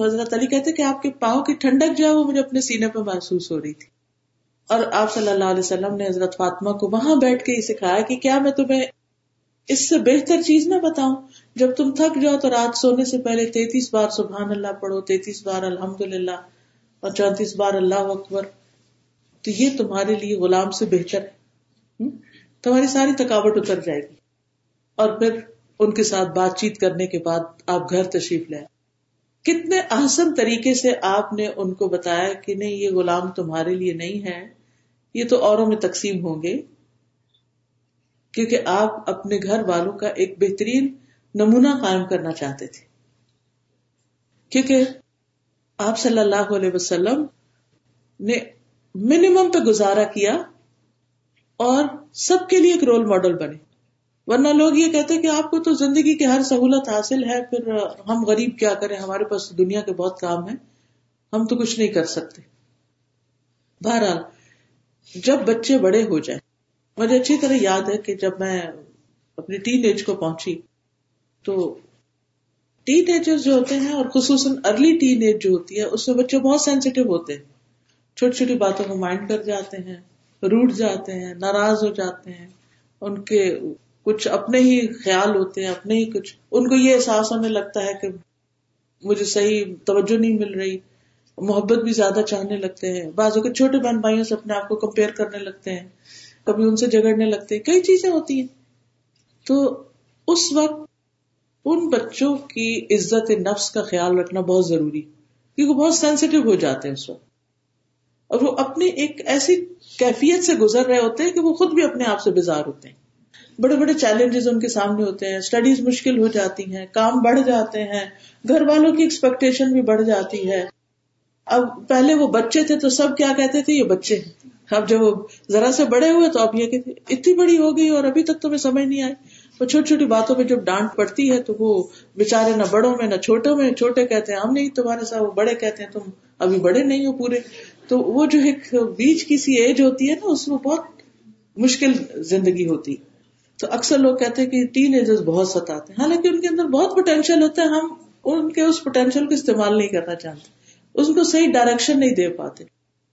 حضرت علی کہتے کہ آپ کے پاؤں کی ٹھنڈک جو ہے، وہ مجھے اپنے سینے پہ محسوس ہو رہی تھی۔ اور آپ صلی اللہ علیہ وسلم نے حضرت فاطمہ کو وہاں بیٹھ کے یہ سکھایا کہ کیا میں تمہیں اس سے بہتر چیز نہ بتاؤں؟ جب تم تھک جاؤ تو رات سونے سے پہلے تینتیس بار سبحان اللہ پڑھو، تینتیس بار الحمد للہ اور چونتیس بار اللہ اکبر۔ تو یہ تمہارے لیے غلام سے بہتر ہے۔ تمہاری ساری تھکاوٹ اتر جائے گی۔ اور پھر ان کے ساتھ بات چیت کرنے کے بعد آپ گھر تشریف لائے کتنے آسن طریقے سے آپ نے ان کو بتایا کہ نہیں، یہ غلام تمہارے لیے نہیں ہے۔ یہ تو اوروں میں تقسیم ہوں گے، کیونکہ آپ اپنے گھر والوں کا ایک بہترین نمونہ قائم کرنا چاہتے تھے۔ کیونکہ آپ صلی اللہ علیہ وسلم نے منیمم پہ گزارا کیا اور سب کے لیے ایک رول ماڈل بنے۔ ورنہ لوگ یہ کہتے کہ آپ کو تو زندگی کی ہر سہولت حاصل ہے، پھر ہم غریب کیا کریں؟ ہمارے پاس دنیا کے بہت کام ہے ہم تو کچھ نہیں کر سکتے۔ بہرحال جب بچے بڑے ہو جائیں۔ مجھے اچھی طرح یاد ہے کہ جب میں اپنی ٹین ایج کو پہنچی، تو ٹین ایجر جو ہوتے ہیں اور خصوصاً ارلی ٹین ایج جو ہوتی ہے، اس میں بچے بہت سینسیٹیو ہوتے ہیں۔ چھوٹی چھوٹی باتوں کو مائنڈ کر جاتے ہیں، روٹ جاتے ہیں، ناراض ہو جاتے ہیں۔ ان کے کچھ اپنے ہی خیال ہوتے ہیں، اپنے ہی کچھ۔ ان کو یہ احساس ہونے لگتا ہے کہ مجھے صحیح توجہ نہیں مل رہی۔ محبت بھی زیادہ چاہنے لگتے ہیں۔ بعض کے چھوٹے بہن بھائیوں سے اپنے آپ کو کمپیئر کرنے لگتے ہیں۔ کبھی ان سے جگڑنے لگتے ہیں۔ کئی چیزیں ہوتی ہیں۔ تو اس وقت ان بچوں کی عزت نفس کا خیال رکھنا بہت ضروری کیونکہ بہت سینسیٹیو ہو جاتے ہیں اس وقت۔ اور وہ اپنی ایک ایسی کیفیت سے گزر رہے ہوتے ہیں کہ وہ خود بھی اپنے آپ سے بیزار ہوتے ہیں۔ بڑے بڑے چیلنجز ان کے سامنے ہوتے ہیں۔ اسٹڈیز مشکل ہو جاتی ہیں۔ کام بڑھ جاتے ہیں۔ گھر والوں کی ایکسپیکٹیشن بھی بڑھ جاتی ہے۔ اب پہلے وہ بچے تھے تو سب کیا کہتے تھے؟ یہ بچے ہیں۔ اب جب وہ ذرا سے بڑے ہوئے تو اب یہ کہتے اتنی بڑی ہو گئی اور ابھی تک تمہیں سمجھ نہیں آئے وہ چھوٹی چھوٹی باتوں پہ جب ڈانٹ پڑتی ہے تو وہ بےچارے نہ بڑوں میں نہ چھوٹوں میں، چھوٹے کہتے ہیں، ہم نہیں تمہارے ساتھ، وہ بڑے کہتے ہیں، تم ابھی بڑے نہیں ہو پورے۔ تو وہ جو ایک بیچ کی سی ایج ہوتی ہے نا، اس میں بہت مشکل زندگی ہوتی۔ تو اکثر لوگ کہتے ہیں کہ ٹین ایجرز بہت ستاتے ہیں۔ حالانکہ ان کے اندر بہت پوٹینشیل ہوتا ہے، ہم ان کے اس پوٹینشیل کو استعمال نہیں کرنا چاہتے۔ اس کو صحیح ڈائریکشن نہیں دے پاتے۔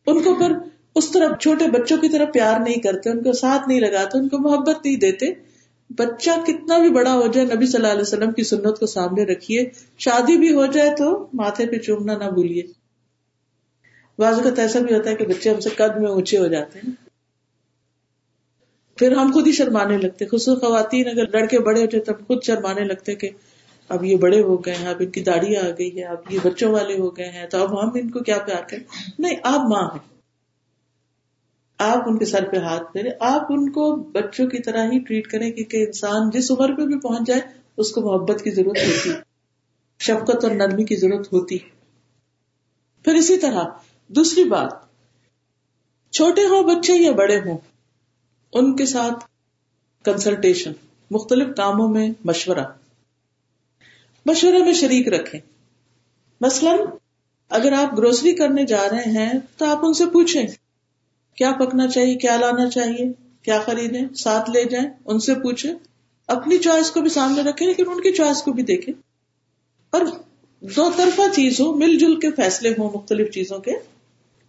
ان کو پھر اس طرح چھوٹے بچوں کی طرح پیار نہیں کرتے، ان کو ساتھ نہیں لگاتے، ان کو محبت نہیں دیتے۔ بچہ کتنا بھی بڑا ہو جائے، نبی صلی اللہ علیہ وسلم کی سنت کو سامنے رکھیے۔ شادی بھی ہو جائے تو ماتھے پہ چومنا نہ بھولیے۔ بعض اوقات ایسا بھی ہوتا ہے کہ بچے ہم سے قد میں اونچے ہو جاتے ہیں۔ پھر ہم خود ہی شرمانے لگتے خصوص خواتین، اگر لڑکے بڑے ہو جائے تو خود شرمانے لگتے کہ اب یہ بڑے ہو گئے ہیں، اب ان کی داڑھی آ گئی ہے، اب یہ بچوں والے ہو گئے ہیں، تو اب ہم ان کو کیا پیار کریں؟ نہیں، آپ ماں ہیں۔ آپ ان کے سر پہ ہاتھ پھیرے، آپ ان کو بچوں کی طرح ہی ٹریٹ کریں کیونکہ انسان جس عمر پہ بھی پہنچ جائے، اس کو محبت کی ضرورت ہوتی شفقت اور نرمی کی ضرورت ہوتی پھر اسی طرح، دوسری بات، چھوٹے ہوں بچے یا بڑے ہوں، ان کے ساتھ کنسلٹیشن مختلف کاموں میں مشورہ۔ مشورے میں شریک رکھیں۔ مثلاً، اگر آپ گروسری کرنے جا رہے ہیں، تو آپ ان سے پوچھیں، کیا پکنا چاہیے، کیا لانا چاہیے، کیا خریدیں، ساتھ لے جائیں، ان سے پوچھیں۔ اپنی چوائس کو بھی سامنے رکھیں، لیکن ان کی چوائس کو بھی دیکھیں۔ اور دو طرفہ چیز ہو مل جل کے فیصلے ہوں مختلف چیزوں کے،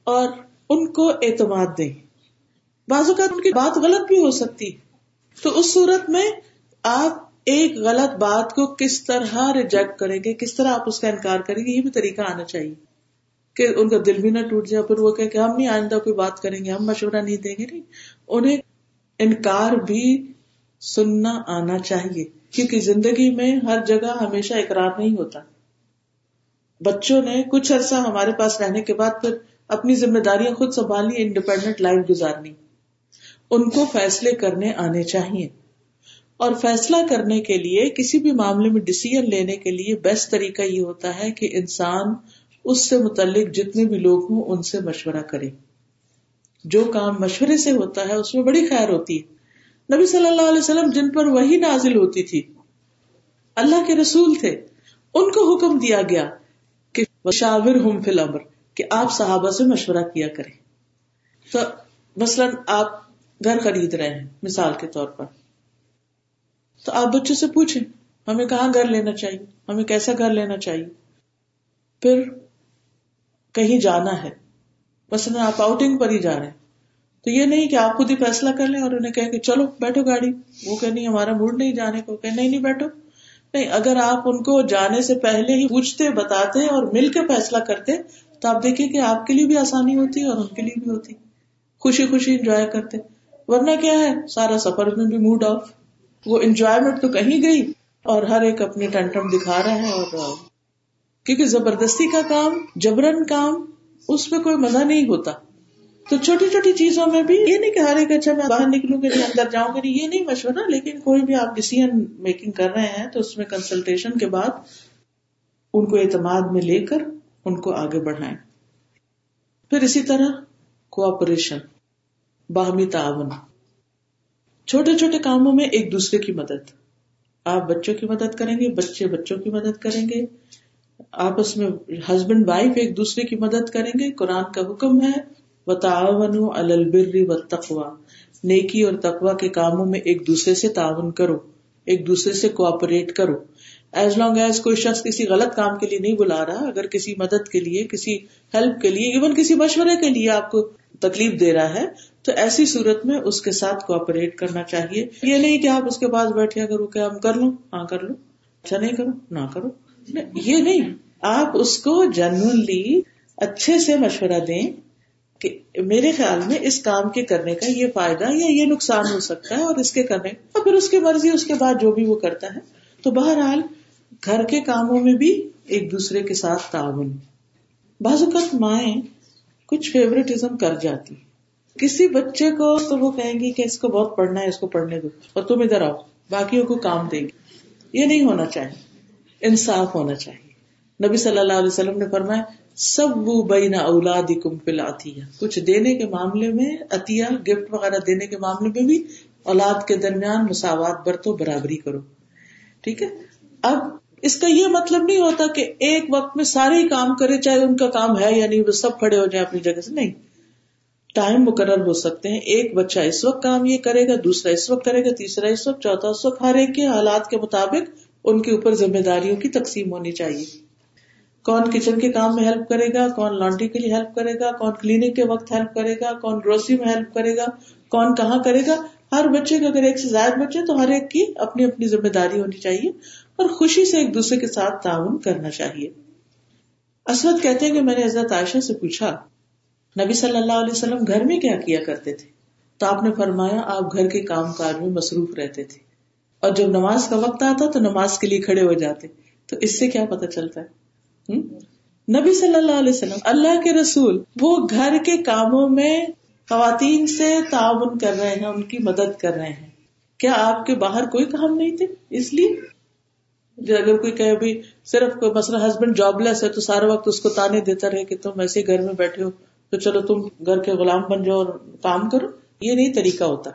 اور ان کو اعتماد دیں۔ بعض اوقات ان کی بات غلط بھی ہو سکتی۔ تو اس صورت میں آپ ایک غلط بات کو کس طرح ریجیکٹ کریں گے، کس طرح آپ اس کا انکار کریں گے یہ بھی طریقہ آنا چاہیے کہ ان کا دل بھی نہ ٹوٹ جائے، پھر وہ کہ ہم نہیں آئندہ کوئی بات کریں گے، ہم مشورہ نہیں دیں گے، نہیں۔ انہیں انکار بھی سننا آنا چاہیے، کیونکہ زندگی میں ہر جگہ ہمیشہ اقرار نہیں ہوتا۔ بچوں نے کچھ عرصہ ہمارے پاس رہنے کے بعد پھر اپنی ذمہ داریاں خود سنبھالنی انڈیپینڈنٹ لائف گزارنی۔ ان کو فیصلے کرنے آنے چاہیے۔ اور فیصلہ کرنے کے لیے، کسی بھی معاملے میں ڈسیزن لینے کے لیے بیسٹ طریقہ یہ ہوتا ہے کہ انسان اس سے متعلق جتنے بھی لوگ ہوں، ان سے مشورہ کرے۔ جو کام مشورے سے ہوتا ہے، اس میں بڑی خیر ہوتی ہے۔ نبی صلی اللہ علیہ وسلم جن پر وہی نازل ہوتی تھی، اللہ کے رسول تھے، ان کو حکم دیا گیا کہ شاور ہوں فل امر کہ آپ صحابہ سے مشورہ کیا کریں۔ تو مثلاً آپ گھر خرید رہے ہیں، مثال کے طور پر۔ تو آپ بچوں سے پوچھیں، ہمیں کہاں گھر لینا چاہیے؟ ہمیں کیسا گھر لینا چاہیے؟ پھر کہیں جانا ہے۔ مثلاً آپ آؤٹنگ پر ہی جا رہے ہیں تو یہ نہیں کہ آپ خود ہی فیصلہ کر لیں اور انہیں کہ چلو بیٹھو گاڑی۔ وہ کہ نہیں، ہمارا موڈ نہیں جانے کو۔ کہ نہیں نہیں بیٹھو۔ نہیں، اگر آپ ان کو جانے سے پہلے ہی پوچھتے، بتاتے اور مل کے فیصلہ کرتے، تو آپ دیکھیں کہ آپ کے لیے بھی آسانی ہوتی اور ان کے لیے بھی ہوتی۔ خوشی خوشی انجوائے کرتے۔ ورنہ کیا ہے، سارا سفر میں بھی موڈ آف وہ انجوائےمنٹ تو کہیں گئی اور ہر ایک اپنے ٹنٹم دکھا رہا ہے اور کیونکہ زبردستی کا کام، جبرن کام، اس میں کوئی مزہ نہیں ہوتا۔ تو چھوٹی چھوٹی چیزوں میں بھی یہ نہیں کہ ہر ایک اچھا میں باہر نکلوں گی، اندر جاؤں گی، یہ نہیں مشورہ، لیکن کوئی بھی آپ ڈسیزن میکنگ کر رہے ہیں تو اس میں کنسلٹیشن کے بعد ان کو اعتماد میں لے کر ان کو آگے بڑھائیں۔ پھر اسی طرح کوآپریشن باہمی تعاون۔ چھوٹے چھوٹے کاموں میں ایک دوسرے کی مدد۔ آپ بچوں کی مدد کریں گے، بچے بچوں کی مدد کریں گے۔ آپس میں ہسبینڈ وائف ایک دوسرے کی مدد کریں گے۔ قرآن کا حکم ہے و البر و تقوا نیکی اور تقوا کے کاموں میں ایک دوسرے سے تعاون کرو، ایک دوسرے سے کوآپریٹ کرو۔ ایز لانگ ایز کوئی شخص کسی غلط کام کے لیے نہیں بلا رہا، اگر کسی مدد کے لیے، کسی ہیلپ کے لیے ایون کسی مشورے کے لیے آپ کو تکلیف دے رہا ہے تو ایسی صورت میں اس کے ساتھ کوآپریٹ کرنا چاہیے۔ یہ نہیں کہ آپ اس کے پاس بیٹھے اگر وہ ہم کر لوں ہاں کر لو اچھا نہیں کرو نہ کرو یہ نہیں۔ آپ اس کو جنرلی اچھے سے مشورہ دیں کہ میرے خیال میں اس کام کے کرنے کا یہ فائدہ یا یہ نقصان ہو سکتا ہے اور اس کے کرنے اور پھر اس کی مرضی، اس کے بعد جو بھی وہ کرتا ہے۔ تو بہرحال گھر کے کاموں میں بھی ایک دوسرے کے ساتھ تعاون۔ بعض اوقات مائیں کچھ فیوریٹزم کر جاتی۔ کسی بچے کو تو وہ کہیں گی کہ اس کو بہت پڑھنا ہے، اس کو پڑھنے دو، اور تم ادھر آؤ، باقیوں کو کام دے گی۔ یہ نہیں ہونا چاہیے، انصاف ہونا چاہیے۔ نبی صلی اللہ علیہ وسلم نے فرمایا سب وہ بین اولاد کم پل کچھ دینے کے معاملے میں عطیہ گفٹ وغیرہ دینے کے معاملے میں بھی اولاد کے درمیان مساوات برتو، برابری کرو۔ ٹھیک ہے؟ اب اس کا یہ مطلب نہیں ہوتا کہ ایک وقت میں سارے ہی کام کرے، چاہے ان کا کام ہے یا نہیں، وہ سب کھڑے ہو جائیں اپنی جگہ سے۔ نہیں۔ ٹائم مقرر ہو سکتے ہیں۔ ایک بچہ اس وقت کام یہ کرے گا، دوسرا اس وقت کرے گا، تیسرا اس وقت، چوتھا اس وقت، ہر ایک کے حالات کے مطابق ان کے اوپر ذمہ داریوں کی تقسیم ہونی چاہیے۔ کون کچن کے کام میں ہیلپ کرے گا، کون لانڈری کے لیے ہیلپ کرے گا، کون کلینک کے وقت ہیلپ کرے گا، کون گروسری میں ہیلپ کرے گا، کون کہاں کرے گا۔ ہر بچے کا اگر ایک سے زائد بچے تو ہر ایک کی اپنی اپنی ذمہ داری ہونی چاہیے اور خوشی سے ایک دوسرے کے ساتھ تعاون کرنا چاہیے۔ اسود کہتے ہیں کہ میں نے حضرت عائشہ سے پوچھا نبی صلی اللہ علیہ وسلم گھر میں کیا کیا کرتے تھے؟ تو آپ نے فرمایا، آپ گھر کے کام کاج میں مصروف رہتے تھے۔ اور جب نماز کا وقت آتا تو نماز کے لیے کھڑے ہو جاتے۔ تو اس سے کیا پتا چلتا ہے؟ نبی صلی اللہ علیہ وسلم، اللہ کے رسول، وہ گھر کے کاموں میں خواتین سے تعاون کر رہے ہیں، ان کی مدد کر رہے ہیں۔ کیا آپ کے باہر کوئی کام نہیں تھے؟ اس لیے؟ اگر کوئی کہ بھی صرف کوئی مسئلہ ہسبینڈ جاب لیس ہے تو سارا وقت اس کو تانے دیتا رہے کہ تم ایسے گھر میں بیٹھے ہو۔ تو چلو تم گھر کے غلام بن جاؤ اور کام کرو۔ یہ نہیں طریقہ ہوتا۔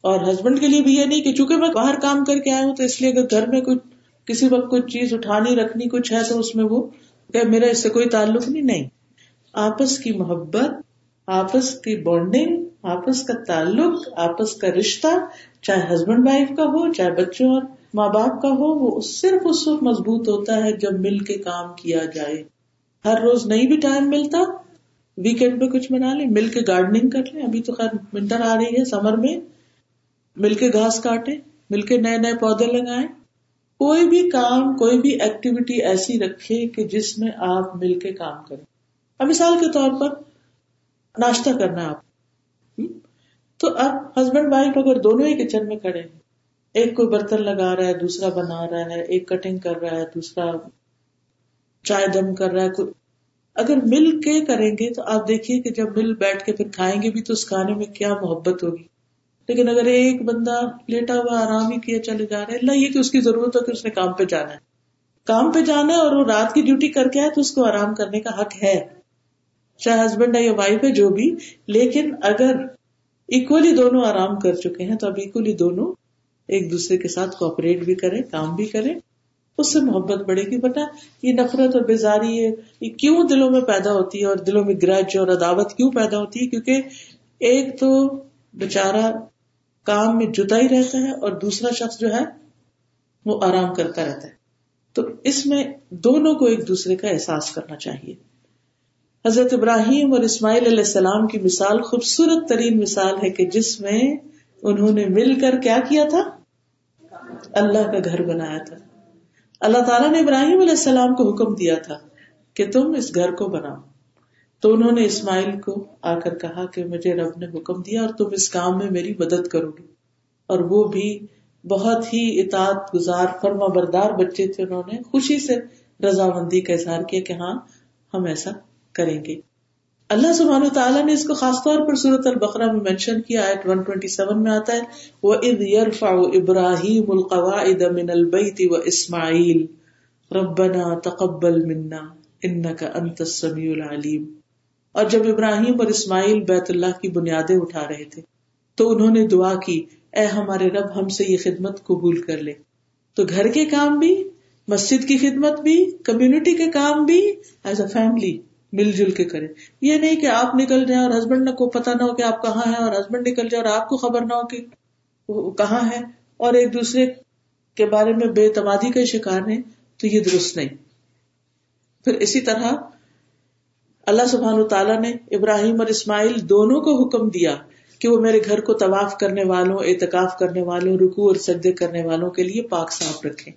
اور ہسبینڈ کے لیے بھی یہ نہیں کہ چونکہ میں باہر کام کر کے آیا ہوں تو اس لیے اگر گھر میں کچھ کسی وقت کوئی چیز اٹھانی، رکھنی کچھ ہے تو اس میں وہ کہ میرا اس سے کوئی تعلق نہیں نہیں۔ آپس کی محبت، آپس کی بانڈنگ آپس کا تعلق، آپس کا رشتہ، چاہے ہسبینڈ وائف کا ہو، چاہے بچوں اور ماں باپ کا ہو، وہ صرف اس وقت مضبوط ہوتا ہے جب مل کے کام کیا جائے۔ ہر روز نہیں بھی ٹائم ملتا۔ ویکینڈ پہ کچھ بنا لیں، مل کے گارڈنگ کر لیں۔ ابھی تو خیر ونٹر آ رہی ہے سمر میں مل کے گھاس کاٹے مل کے نئے نئے پودے لگائے کوئی بھی کام، کوئی بھی ایکٹیویٹی ایسی رکھے کہ جس میں آپ مل کے کام کریں۔ اب مثال کے طور پر ناشتہ کرنا آپ۔ تو اب ہسبینڈ وائف اگر دونوں ہی کچن میں کھڑے ہیں، ایک کوئی برتن لگا رہا ہے، دوسرا بنا رہا ہے، ایک کٹنگ کر رہا ہے، دوسرا چائے دم کر رہا ہے اگر مل کے کریں گے تو آپ دیکھیے کہ جب مل بیٹھ کے پھر کھائیں گے بھی تو اس کھانے میں کیا محبت ہوگی۔ لیکن اگر ایک بندہ لیٹا ہوا آرام ہی کیا چلے جا رہے اللہ یہ کہ اس کی ضرورت ہو کہ اس نے کام پہ جانا ہے۔ کام پہ جانا ہے اور وہ رات کی ڈیوٹی کر کے آئے تو اس کو آرام کرنے کا حق ہے۔ چاہے ہسبینڈ ہے یا وائف ہے، جو بھی۔ لیکن اگر اکولی دونوں آرام کر چکے ہیں تو اب اکولی دونوں ایک دوسرے کے ساتھ کوپریٹ بھی کریں، کام بھی کریں۔ اس سے محبت بڑھے گی۔ بتا، یہ نفرت اور بیزاری ہے یہ کیوں دلوں میں پیدا ہوتی ہے اور دلوں میں گرج اور عداوت کیوں پیدا ہوتی ہے؟ کیونکہ ایک تو بےچارا کام میں جتا ہی رہتا ہے اور دوسرا شخص جو ہے، وہ آرام کرتا رہتا ہے۔ تو اس میں دونوں کو ایک دوسرے کا احساس کرنا چاہیے۔ حضرت ابراہیم اور اسماعیل علیہ السلام کی مثال خوبصورت ترین مثال ہے کہ جس میں انہوں نے مل کر کیا کیا تھا؟ اللہ کا گھر بنایا تھا۔ اللہ تعالیٰ نے ابراہیم علیہ السلام کو حکم دیا تھا کہ تم اس گھر کو بناؤ۔ تو انہوں نے اسماعیل کو آ کر کہا کہ مجھے رب نے حکم دیا اور تم اس کام میں میری مدد کرو گے۔ اور وہ بھی بہت ہی اطاعت گزار، فرما بردار بچے تھے۔ انہوں نے خوشی سے رضامندی کا اظہار کیا کہ ہاں ہم ایسا کریں گے۔ اللہ سبحانہ تعالیٰ نے اس کو خاص طور پر صورت البقرہ میں مینشن کیا، آیت 127 میں آتا ہے وہ اد یرفا ابراہیم القواعد من البیت و اسماعیل ربنا تقبل منا انك انت السمیع العلیم اور جب ابراہیم اور اسماعیل بیت اللہ کی بنیادیں اٹھا رہے تھے، تو انہوں نے دعا کی، اے ہمارے رب، ہم سے یہ خدمت قبول کر لے۔ تو گھر کے کام بھی، مسجد کی خدمت بھی کمیونٹی کے کام بھی ایز اے فیملی مل جل کے کرے یہ نہیں کہ آپ نکل جائیں اور ہسبینڈ کو پتا نہ ہو کہ آپ کہاں ہیں اور ہسبینڈ نکل جائے اور آپ کو خبر نہ ہو کہ وہ کہاں ہے اور ایک دوسرے کے بارے میں بے اعتمادی کا شکار ہے تو یہ درست نہیں۔ پھر اسی طرح اللہ سبحان تعالیٰ نے ابراہیم اور اسماعیل دونوں کو حکم دیا کہ وہ میرے گھر کو طواف کرنے والوں، اعتکاف کرنے والوں رکو اور سجدے کرنے والوں کے لیے پاک صاف رکھے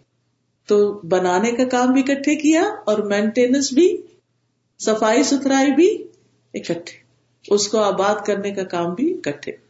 تو بنانے کا کام بھی اکٹھے کیا اور مینٹیننس بھی صفائی ستھرائی بھی اکٹھے اس کو آباد کرنے کا کام بھی اکٹھے۔